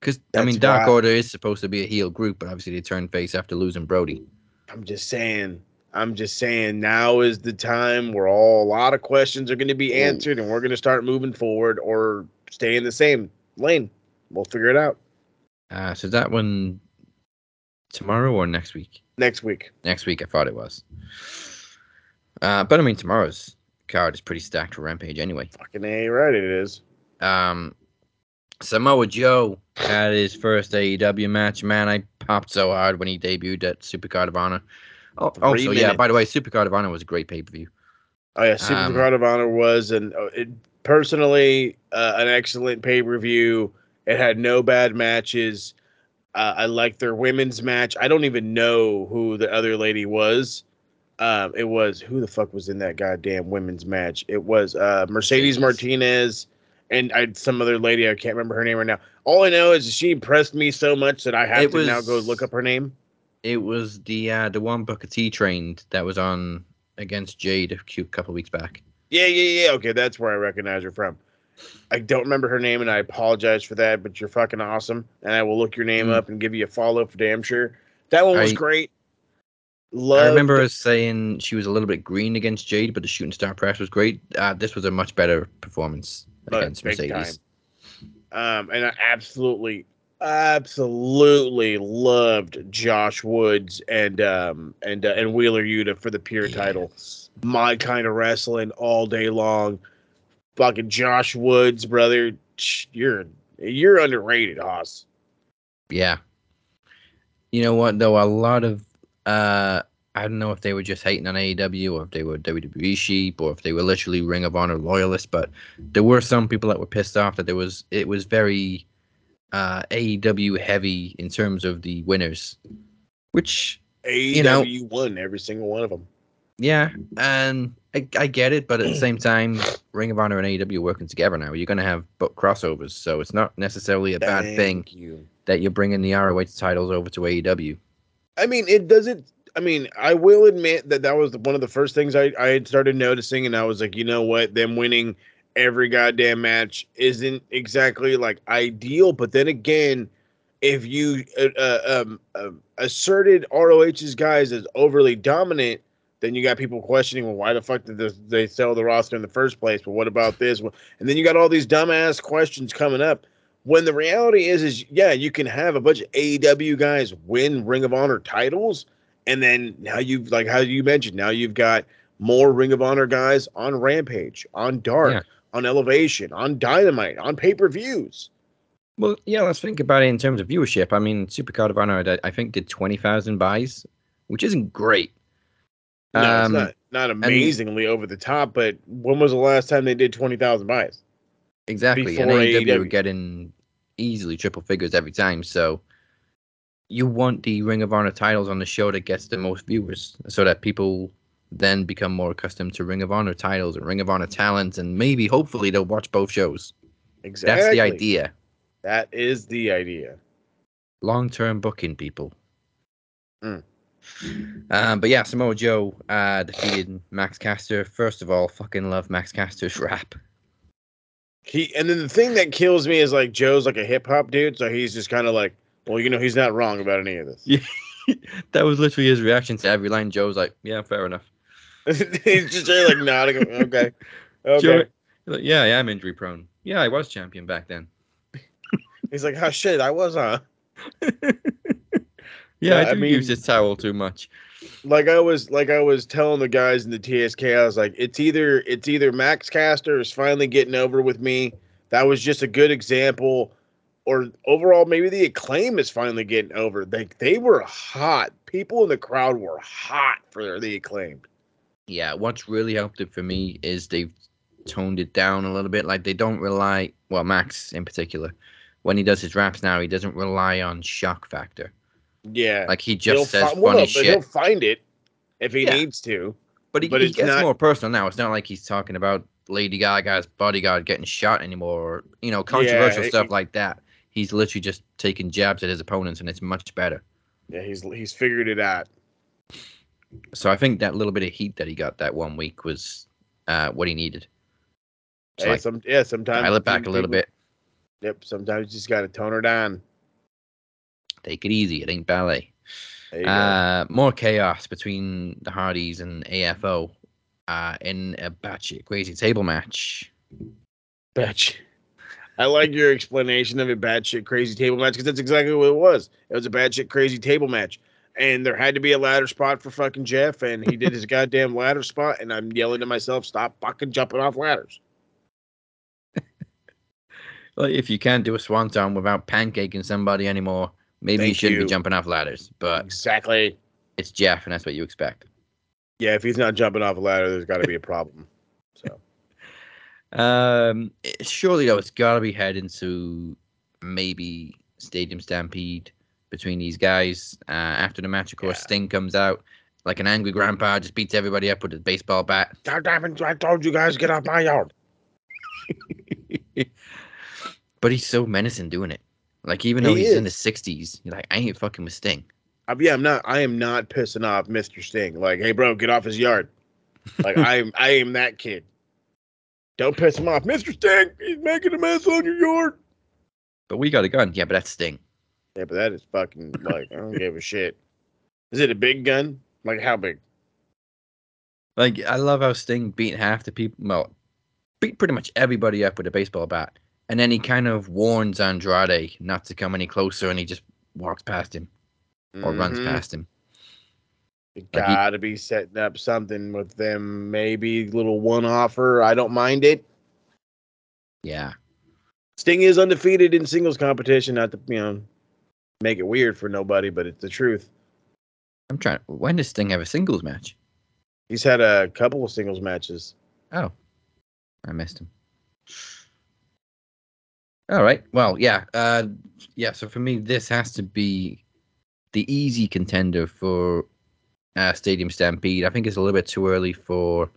Because I mean, Dark why- Order is supposed to be a heel group, but obviously they turned face after losing Brodie. I'm just saying. I'm just saying. Now is the time where all a lot of questions are going to be answered, and we're going to start moving forward or stay in the same lane. We'll figure it out Uh, so is that one tomorrow or next week? next week. Next week, I thought it was. Uh, but I mean, tomorrow's card is pretty stacked for Rampage anyway. Fucking a right, it is. Um, Samoa Joe had his first AEW match. Man, I popped so hard when he debuted at Supercard of Honor. Oh, Three also, yeah, minutes. by the way, Supercard of Honor was a great pay per view. Oh yeah, Super Um, Card of Honor was and it, personally uh, an excellent pay per view. It had no bad matches. Uh, I liked their women's match. I don't even know who the other lady was. Um, it was who the fuck was in that goddamn women's match? It was uh, Mercedes. Martinez and I, some other lady. I can't remember her name right now. All I know is she impressed me so much that I have It to now go look up her name. It was the uh, the one Booker T trained that was on against Jade a couple weeks back. Yeah, yeah, yeah. Okay, that's where I recognize her from. I don't remember her name, and I apologize for that. But you're fucking awesome, and I will look your name Mm. up and give you a follow for damn sure. That one was I- great. Love. I remember us saying she was a little bit green against Jade, but the shooting star press was great. Uh, this was a much better performance against Mercedes. Um, and I absolutely, absolutely loved Josh Woods and um and uh, and Wheeler Yuta for the pure title. My kind of wrestling all day long. Fucking Josh Woods, brother. You're you're underrated, Hoss. Yeah. You know what though? A lot of uh I don't know if they were just hating on AEW or if they were WWE sheep or if they were literally Ring of Honor loyalists, but there were some people that were pissed off that there was it was very uh AEW heavy in terms of the winners. Which AEW know- won every single one of them. yeah, and I, I get it, but at the same time, Ring of Honor and AEW are working together now. You're going to have book crossovers, so it's not necessarily a bad thing you. that you're bringing the ROH titles over to AEW. I mean, it doesn't. I mean, I will admit that that was one of the first things I, I had started noticing, and I was like, you know what? Them winning every goddamn match isn't exactly like ideal. But then again, if you uh, uh, um, uh, asserted ROH's guys as overly dominant, then you got people questioning, well, why the fuck did this, they sell the roster in the first place? But what about this? And then you got all these dumbass questions coming up. When the reality is, is yeah, you can have a bunch of AEW guys win Ring of Honor titles, and then now you've like how you mentioned, now you've got more Ring of Honor guys on Rampage, on Dark, Yeah. on Elevation, on Dynamite, on pay per views. Well, yeah, let's think about it in terms of viewership. I mean, Supercard of Honor, I- think, did 20,000 buys, which isn't great. No, Um, not not amazingly over the top, but when was the last time they did twenty thousand buys? Exactly. And before AEW were AEW. getting easily triple figures every time. So you want the Ring of Honor titles on the show that gets the most viewers so that people then become more accustomed to Ring of Honor titles and Ring of Honor talent. And maybe, hopefully, they'll watch both shows. Exactly. That's the idea. That is the idea. Long term booking, people. Mm. Um, but yeah, Samoa Joe uh, defeated Max Caster. First of all, fucking love Max Caster's [LAUGHS] rap. He and then the thing that kills me is like Joe's like a hip hop dude, so he's just kind of like, well, you know, he's not wrong about any of this. Yeah. [LAUGHS] that was literally his reaction to every line. Joe's like, yeah, fair enough. [LAUGHS] he's just like nodding. Okay, [LAUGHS] okay. Joe, like, yeah, I am injury prone. Yeah, I was champion back then. He's like, oh shit, I was huh? Yeah, Yeah, I I do mean- use this towel too much. Like I was, like I was telling the guys in the TSK, I was like, it's either it's either Max Caster is finally getting over with me. That was just a good example, or overall maybe the acclaim is finally getting over. They they were hot. People in the crowd were hot for the acclaimed. Yeah, what's really helped it for me is they've toned it down a little bit. Like they don't rely, well, Max in particular, when he does his raps now, he doesn't rely on shock factor. Yeah. Like he He'll just says fi- well, funny no, but He'll find it if he Yeah. needs to. but he, but he it's gets not- more personal now. It's not like he's talking about Lady Gaga's bodyguard getting shot anymore, or you know, controversial it- stuff it- like that. He's literally just taking jabs at his opponents, and it's much better. Yeah, he's he's figured it out. So I think that little bit of heat that he got that one week was uh, what he needed. It's Hey, like, some, yeah, sometimes I it back a people- little bit. Yep, sometimes you just got to tone her down. Take it easy. It ain't ballet. There you go. Uh, more chaos between the Hardys and AFO uh, in a batshit crazy table match. Batch. I like your explanation of a batshit crazy table match because that's exactly what it was. It was a batshit crazy table match. And there had to be a ladder spot for fucking Jeff, and he did his [LAUGHS] goddamn ladder spot. And I'm yelling to myself, stop fucking jumping off ladders. [LAUGHS] Like, if you can't do a swan swanton without pancaking somebody anymore, maybe you shouldn't you. be jumping off ladders. But Exactly. it's Jeff, and that's what you expect. Yeah, if he's not jumping off a ladder, there's got to be a problem. So, [LAUGHS] Um, it- surely though, it's got to be heading to maybe Stadium Stampede between these guys. Uh, after the match, of course, Yeah. Sting comes out like an angry grandpa, just beats everybody up with a baseball bat. God damn it, I told you guys get off my yard. [LAUGHS] but he's so menacing doing it. Like even though He he's in the sixties, you're like, I ain't fucking with Sting. Uh, yeah, I'm not. I am not pissing off Mr. Sting. Like, hey, bro, get off his yard. Like, I am. I am that kid. Don't piss him off, Mr. Sting. He's making a mess on your yard. But we got a gun. Yeah, but that's Sting. Yeah, but that is fucking like I don't give a shit. Is it a big gun? Like how big? Like I love how Sting beat half the people. Well, beat pretty much everybody up with a baseball bat, and then he kind of warns Andrade not to come any closer, and he just walks past him or runs Mhm. past him. Like he- gotta be setting up something with them. Maybe little one offer. I don't mind it. Yeah, Sting is undefeated in singles competition. Not to you know make it weird for nobody, but it's the truth. I'm trying. When does Sting have a singles match? He's had a couple of singles matches. Oh, I missed him. All right. Well, yeah. Uh, yeah. So for me, this has to be the easy contender for uh, Stadium Stampede. I think it's a little bit too early for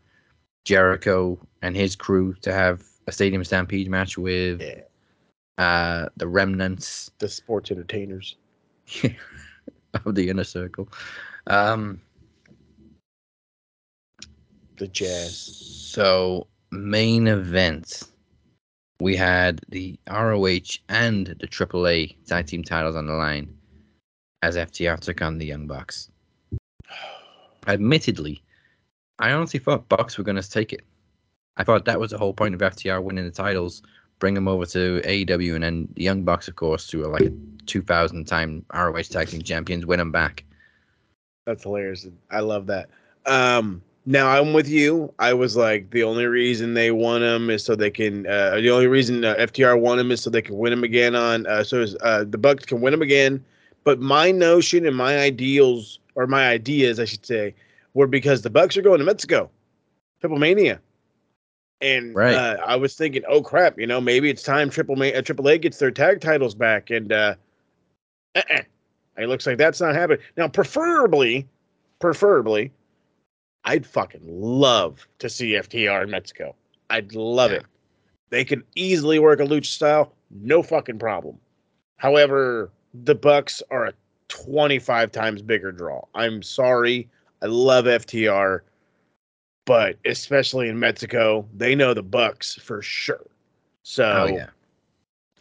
Jericho and his crew to have a Stadium Stampede match with Yeah, uh, the remnants the sports entertainers. [LAUGHS] of the inner circle. Um, The Jazz. So main event, we had the ROH and the AAA tag team titles on the line as FTR took on the Young Bucks. Admittedly, I honestly thought Bucks were going to take it. I thought that was the whole point of FTR winning the titles, bring them over to AEW, and then the Young Bucks, of course, who are like a 2,000 time ROH tag team champions, win them back. That's hilarious. I love that. Um, now I'm with you. I was like, the only reason they won him is so they can. Uh, the only reason uh, FTR won him is so they can win him again on. Uh, so uh, the Bucks can win him again. But my notion and my ideals, or my ideas, I should say, were because the Bucks are going to Mexico, Triple Mania, and Right. uh, I was thinking, oh crap, you know, maybe it's time Triple Ma- uh, Triple A gets their tag titles back, and uh, uh-uh. it looks like that's not happening now. Preferably, preferably, I'd fucking love to see FTR in Mexico. I'd love Yeah. it. They could easily work a lucha style, no fucking problem. However, the Bucks are a 25 times bigger draw. I'm sorry. I love FTR, but especially in Mexico, they know the Bucks for sure. So, Oh, yeah.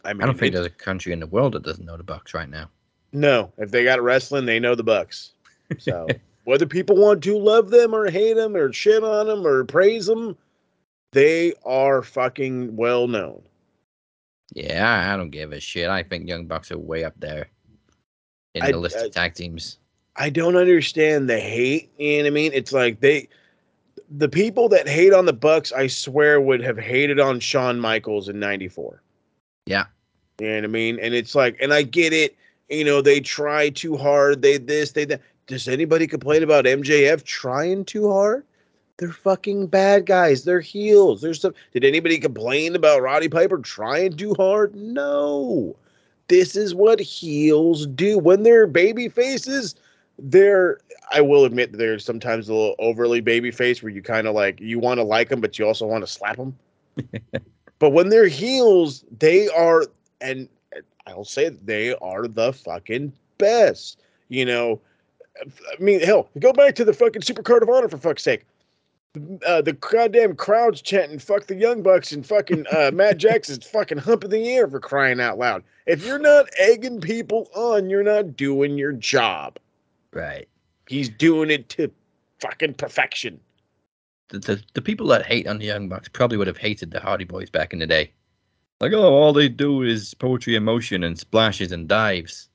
I mean, I don't think there's a country in the world that doesn't know the Bucks right now. no, if they got wrestling, they know the Bucks. So [LAUGHS] whether people want to love them or hate them or shit on them or praise them, they are fucking well known. Yeah, I, don't give a shit. I think Young Bucks are way up there in I- the list I- of tag teams. I don't understand the hate. You know what I mean? It's like they, the people that hate on the Bucks, I swear would have hated on Shawn Michaels in '94. Yeah. You know what I mean? And it's like, and I get it. You know, they try too hard. They this, they that. Does anybody complain about MJF trying too hard? They're fucking bad guys. They're heels. There's some. Did anybody complain about Roddy Piper trying too hard? No. This is what heels do when they're baby faces. They're. I will admit they're sometimes a little overly baby face, where you kind of like you want to like them, but you also want to slap them. [LAUGHS] but when they're heels, they are, and I'll say they are the fucking best. You know, I mean, hell, go back to the fucking Supercard of Honor for fuck's sake. Uh, the goddamn crowd's chanting "fuck the Young Bucks" and fucking uh, [LAUGHS] Matt Jackson's fucking humping the air for crying out loud. If you're not egging people on, you're not doing your job. Right. He's doing it to fucking perfection. The, the the people that hate on the Young Bucks probably would have hated the Hardy Boys back in the day. Like, oh, all they do is poetry in motion and splashes and dives.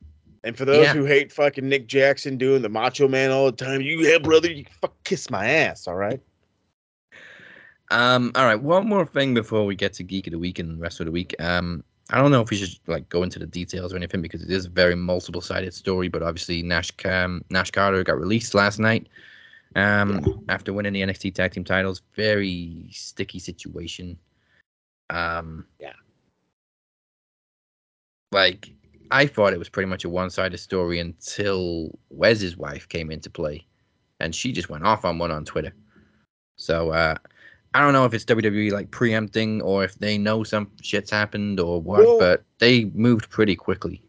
And for those Yeah. who hate fucking Nick Jackson doing the Macho Man all the time, you yeah, brother, you fuck kiss my ass, all right? Um, all right, one more thing before we get to Geek of the Week and rest of the week. Um, I don't know if we should like go into the details or anything because it is a very multiple sided story. But obviously, Nash um, Nash Carter got released last night um, after winning the NXT Tag Team titles. Very sticky situation. Um, Yeah. Like I thought it was pretty much a one sided story until Wes's wife came into play, and she just went off on one on Twitter. So uh, I don't know if it's WWE like preempting or if they know some shit's happened or what, Well- but they moved pretty quickly.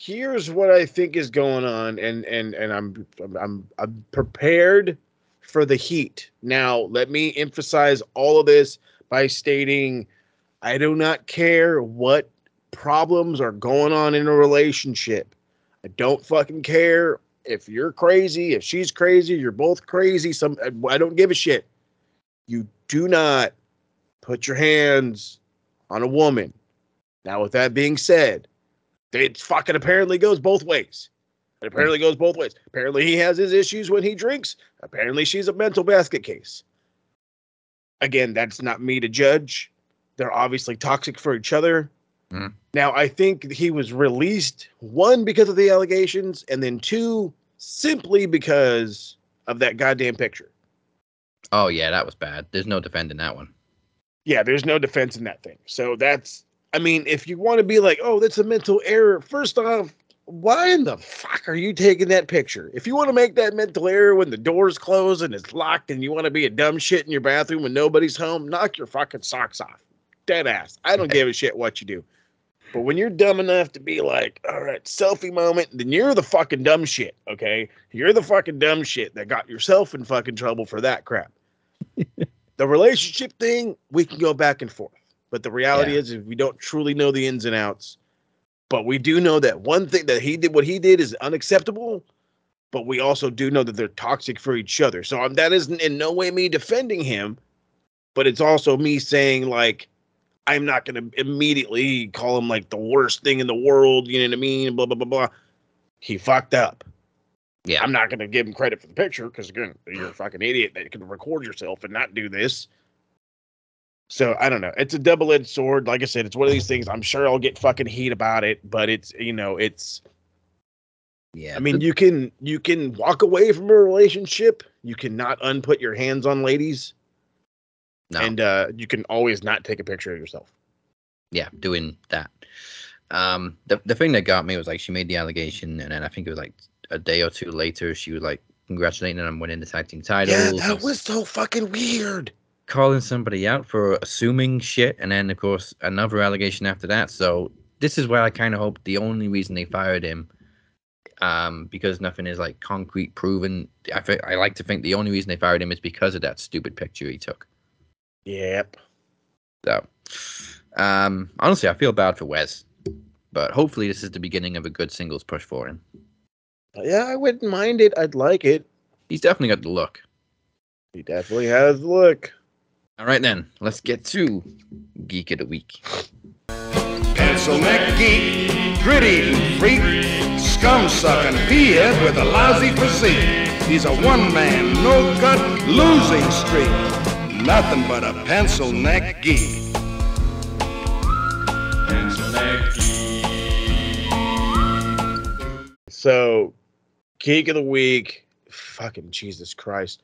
here's what I think is going on, and and and I'm I'm I'm, I'm prepared for the heat. Now, let me emphasize all of this by stating I do not care what problems are going on in a relationship. I don't fucking care if you're crazy, if she's crazy, you're both crazy. Some I don't give a shit. You do not put your hands on a woman. Now, with that being said, it fucking apparently goes both ways. It apparently goes both ways. Apparently he has his issues when he drinks. Apparently she's a mental basket case. Again, that's not me to judge. They're obviously toxic for each other. Mhm. Now, I think he was released one because of the allegations, and then two simply because of that goddamn picture. Oh yeah, that was bad. There's no defending that one. Yeah, there's no defense in that thing. So that's, I mean, if you want to be like, oh, that's a mental error, first off, why in the fuck are you taking that picture? If you want to make that mental error when the door's closed and it's locked and you want to be a dumb shit in your bathroom when nobody's home, knock your fucking socks off. Dead ass. I don't [LAUGHS] give a shit what you do. But when you're dumb enough to be like, all right, selfie moment, then you're the fucking dumb shit, okay? You're the fucking dumb shit that got yourself in fucking trouble for that crap. [LAUGHS] the relationship thing, we can go back and forth. But the reality Yeah. is, is we don't truly know the ins and outs. But we do know that one thing that he did, what he did, is unacceptable. But we also do know that they're toxic for each other. So um, that isn't in no way me defending him, but it's also me saying like, I'm not going to immediately call him like the worst thing in the world. You know what I mean? Blah blah blah blah. He fucked up. Yeah. I'm not going to give him credit for the picture because again, you're a fucking idiot that can record yourself and not do this. So I don't know. It's a double-edged sword. Like I said, it's one of these things. I'm sure I'll get fucking heat about it, but it's you know, it's. Yeah. I mean, you can you can walk away from a relationship. You cannot unput your hands on ladies, no. and uh, you can always not take a picture of yourself. yeah, doing that. Um, the the thing that got me was like she made the allegation, and then I think it was like a day or two later, she was like congratulating them on winning the tag team titles. Yeah, that was so fucking weird. calling somebody out for assuming shit, and then of course another allegation after that. So this is where I kind of hope the only reason they fired him, um, because nothing is like concrete proven. I thi- I like to think the only reason they fired him is because of that stupid picture he took. Yep. So, um, honestly, I feel bad for Wes, but hopefully this is the beginning of a good singles push for him. Yeah, I wouldn't mind it. I'd like it. He's definitely got the look. He definitely has the look. All right then, let's get to Geek of the Week. Pencil neck geek, gritty freak, scum sucking peahead with a lousy physique. He's a one man, no gut, losing streak. Nothing but a pencil neck geek. So, geek of the week. Fucking Jesus Christ.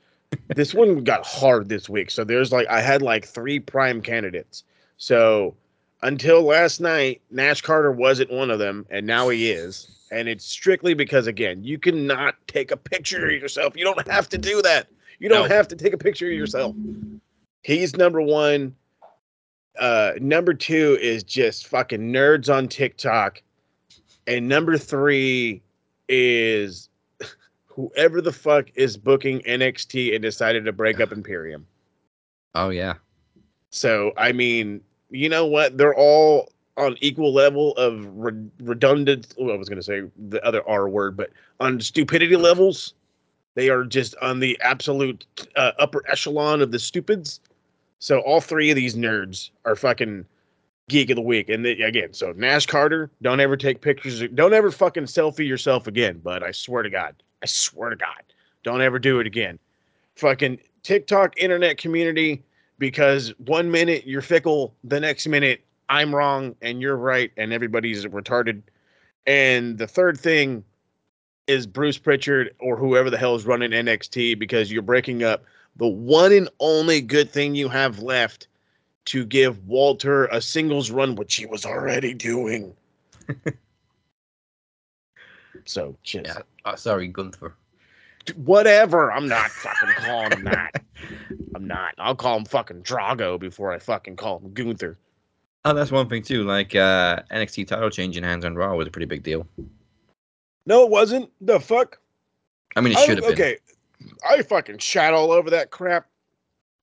this one got hard this week. So there's like I had like three prime candidates. So until last night, Nash Carter wasn't one of them, and now he is. And it's strictly because again, you cannot take a picture of yourself. You don't have to do that. You don't No. have to take a picture of yourself. He's number one. Uh number two is just fucking nerds on TikTok. And number three is [LAUGHS] whoever the fuck is booking NXT and decided to break up Imperium. Oh yeah. So I mean, you know what? They're all on equal level of re- redundant. Well, I was going to say the other R word, but on stupidity levels, they are just on the absolute uh, upper echelon of the stupids. So all three of these nerds are fucking geek of the week. And again, so Nash Carter, don't ever take pictures. Don't ever fucking selfie yourself again. But I swear to God, I swear to God, don't ever do it again. Fucking TikTok internet community because one minute you're fickle, the next minute I'm wrong and you're right and everybody's retarded. And the third thing is Bruce Pritchard or whoever the hell is running NXT because you're breaking up the one and only good thing you have left to give Walter a singles run, which he was already doing. [LAUGHS] so, just Yeah. Oh, sorry, Gunther. whatever. I'm not fucking calling him that. [LAUGHS] I'm not. I'll call him fucking Drago before I fucking call him Gunther. Oh, that's one thing too. Like uh, NXT title changing hands on Raw was a pretty big deal. No, it wasn't. The fuck? I mean, it should have been. okay, I fucking shat all over that crap.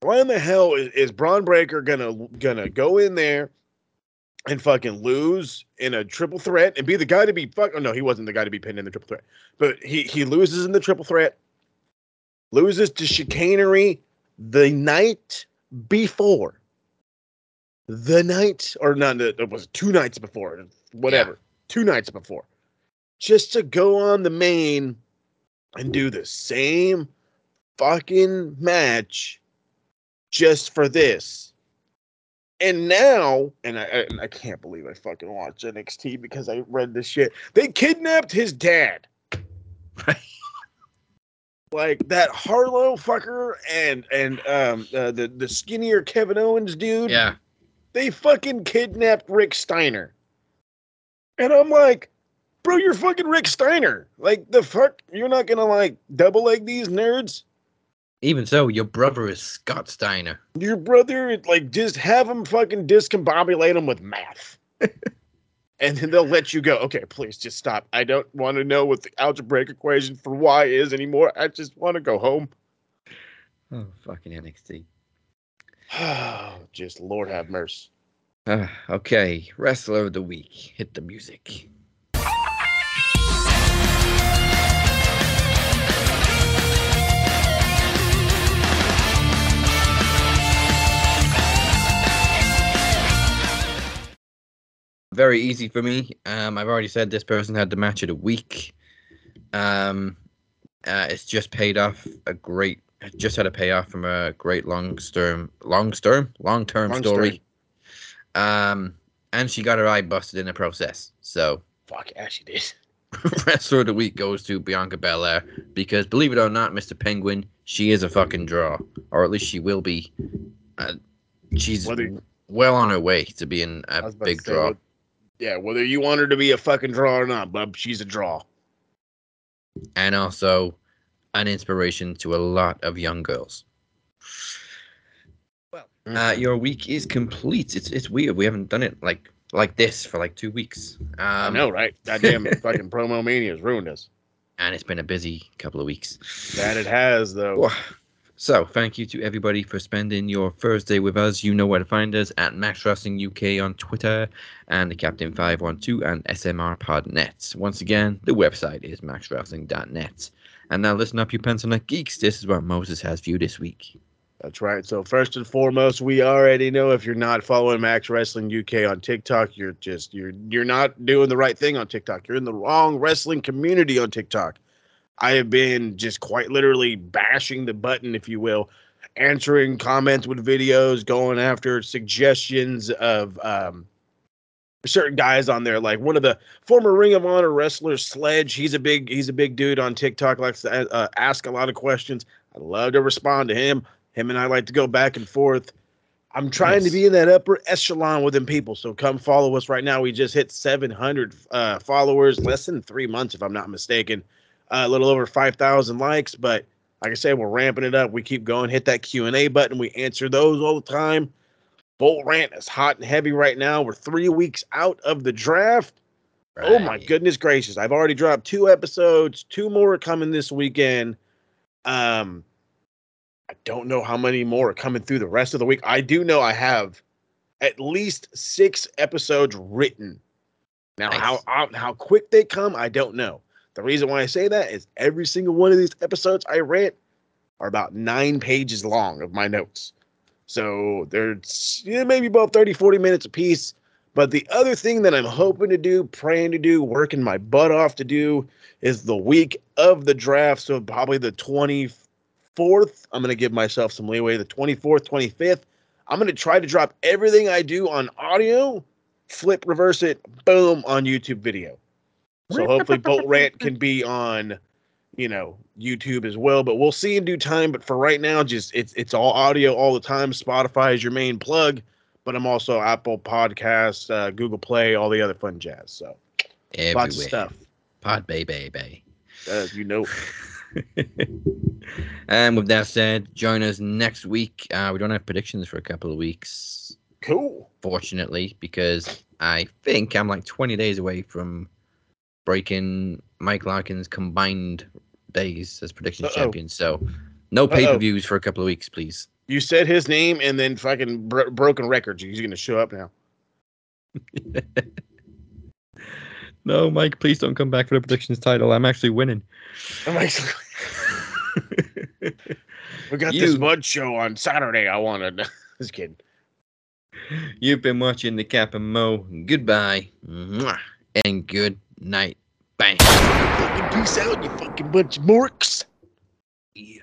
Why in the hell is, is Bron Breakker gonna gonna go in there and fucking lose in a triple threat and be the guy to be fuck? Oh no, he wasn't the guy to be pinned in the triple threat, but he he loses in the triple threat, loses to chicanery the night before. The night, or not, it was two nights before, whatever, two nights before, just to go on the main and do the same fucking match just for this. And now, and I, I- and I can't believe I fucking watched NXT because I read this shit. They kidnapped his dad. [LAUGHS] like that Harlow fucker and and um uh, the the skinnier Kevin Owens dude. Yeah. They fucking kidnapped Rick Steiner. And I'm like, bro, you're fucking Rick Steiner. Like the fuck, you're not gonna like double leg these nerds. Even so, your brother is Scott Steiner. Your brother, like, just have him fucking discombobulate him with math. [LAUGHS] and then they'll let you go. Okay, please just stop. I don't want to know what the algebraic equation for y is anymore. I just want to go home. Oh, fucking NXT. Oh, [SIGHS] just Lord have mercy. Uh, [SIGHS] okay, wrestler of the week. Hit the music. Very easy for me. Um, I've already said this person had the match of the week. Um, uh, it's just paid off a great. Just had a payoff from a great long term, long term, long term story. Um, and she got her eye busted in the process. So Fuck, yeah, she did. [LAUGHS] [LAUGHS] wrestler of the week goes to Bianca Belair because believe it or not, Mr. Penguin, she is a fucking draw, or at least she will be. Uh, she's well on her way to being a about to big say, draw. what- yeah, whether you want her to be a fucking draw or not, bub, she's a draw. and also an inspiration to a lot of young girls. Well, uh, Mhm. your week is complete. It's it's weird. We haven't done it like like this for like two weeks. Um, I know, right? [LAUGHS] Goddamn fucking promo mania has ruined us. and it's been a busy couple of weeks. That it has, though. So, thank you to everybody for spending your Thursday with us. You know where to find us at Max Wrestling UK on Twitter and the Captain 512 and SMR Podnet. Once again, the website is maxwrestling.net. And now, listen up, you pencil neck geeks. This is what Moses has for you this week. That's right. So first and foremost, we already know if you're not following Max Wrestling UK on TikTok, you're just you're you're not doing the right thing on TikTok. You're in the wrong wrestling community on TikTok. I have been just quite literally bashing the button, if you will, answering comments with videos, going after suggestions of um, certain guys on there. Like one of the former Ring of Honor wrestlers, Sledge. He's a big he's a big dude on TikTok. Likes to uh, ask a lot of questions. I love to respond to him. Him and I like to go back and forth. I'm trying to be in that upper echelon with them people. So come follow us right now. We just hit 700 uh, followers, less than three months, if I'm not mistaken. Uh, a little over 5,000 likes, but like I said, we're ramping it up. We keep going. Hit that Q and A button. We answer those all the time. Bolt rant is hot and heavy right now. We're three weeks out of the draft. Oh my goodness gracious! I've already dropped two episodes. Two more are coming this weekend. Um, I don't know how many more are coming through the rest of the week. I do know I have at least six episodes written. Now, Nice. how how quick they come, I don't know. The reason why I say that is every single one of these episodes I rent are about nine pages long of my notes. So there's yeah, maybe about 30, 40 minutes a piece. But the other thing that I'm hoping to do, praying to do, working my butt off to do is the week of the draft. So probably the 24th. I'm going to give myself some leeway. The 24th, 25th. I'm going to try to drop everything I do on audio, flip, reverse it, boom, on YouTube video. So hopefully Bolt Rant [LAUGHS] can be on, you know, YouTube as well. But we'll see in due time. But for right now, just it's it's all audio all the time. Spotify is your main plug, but I'm also Apple Podcasts, uh, Google Play, all the other fun jazz. So Everywhere. lots of stuff. Pod bay baby. As you know, [LAUGHS] and with that said, join us next week. Uh, we don't have predictions for a couple of weeks, cool. fortunately, because I think I'm like 20 days away from breaking Mike Larkin's combined days as predictions Uh-oh. champion. So no pay per views for a couple of weeks, please. You said his name and then fucking bro- broken records. He's gonna show up now. [LAUGHS] No, Mike, please don't come back for the predictions title. I'm actually winning. I'm actually. [LAUGHS] we got this mud show on Saturday. I wanted. To. [LAUGHS] Just kidding. You've been watching the Cap and Mo. Goodbye. And good night. Bang. Fucking peace out, you fucking bunch of morks. Yeah.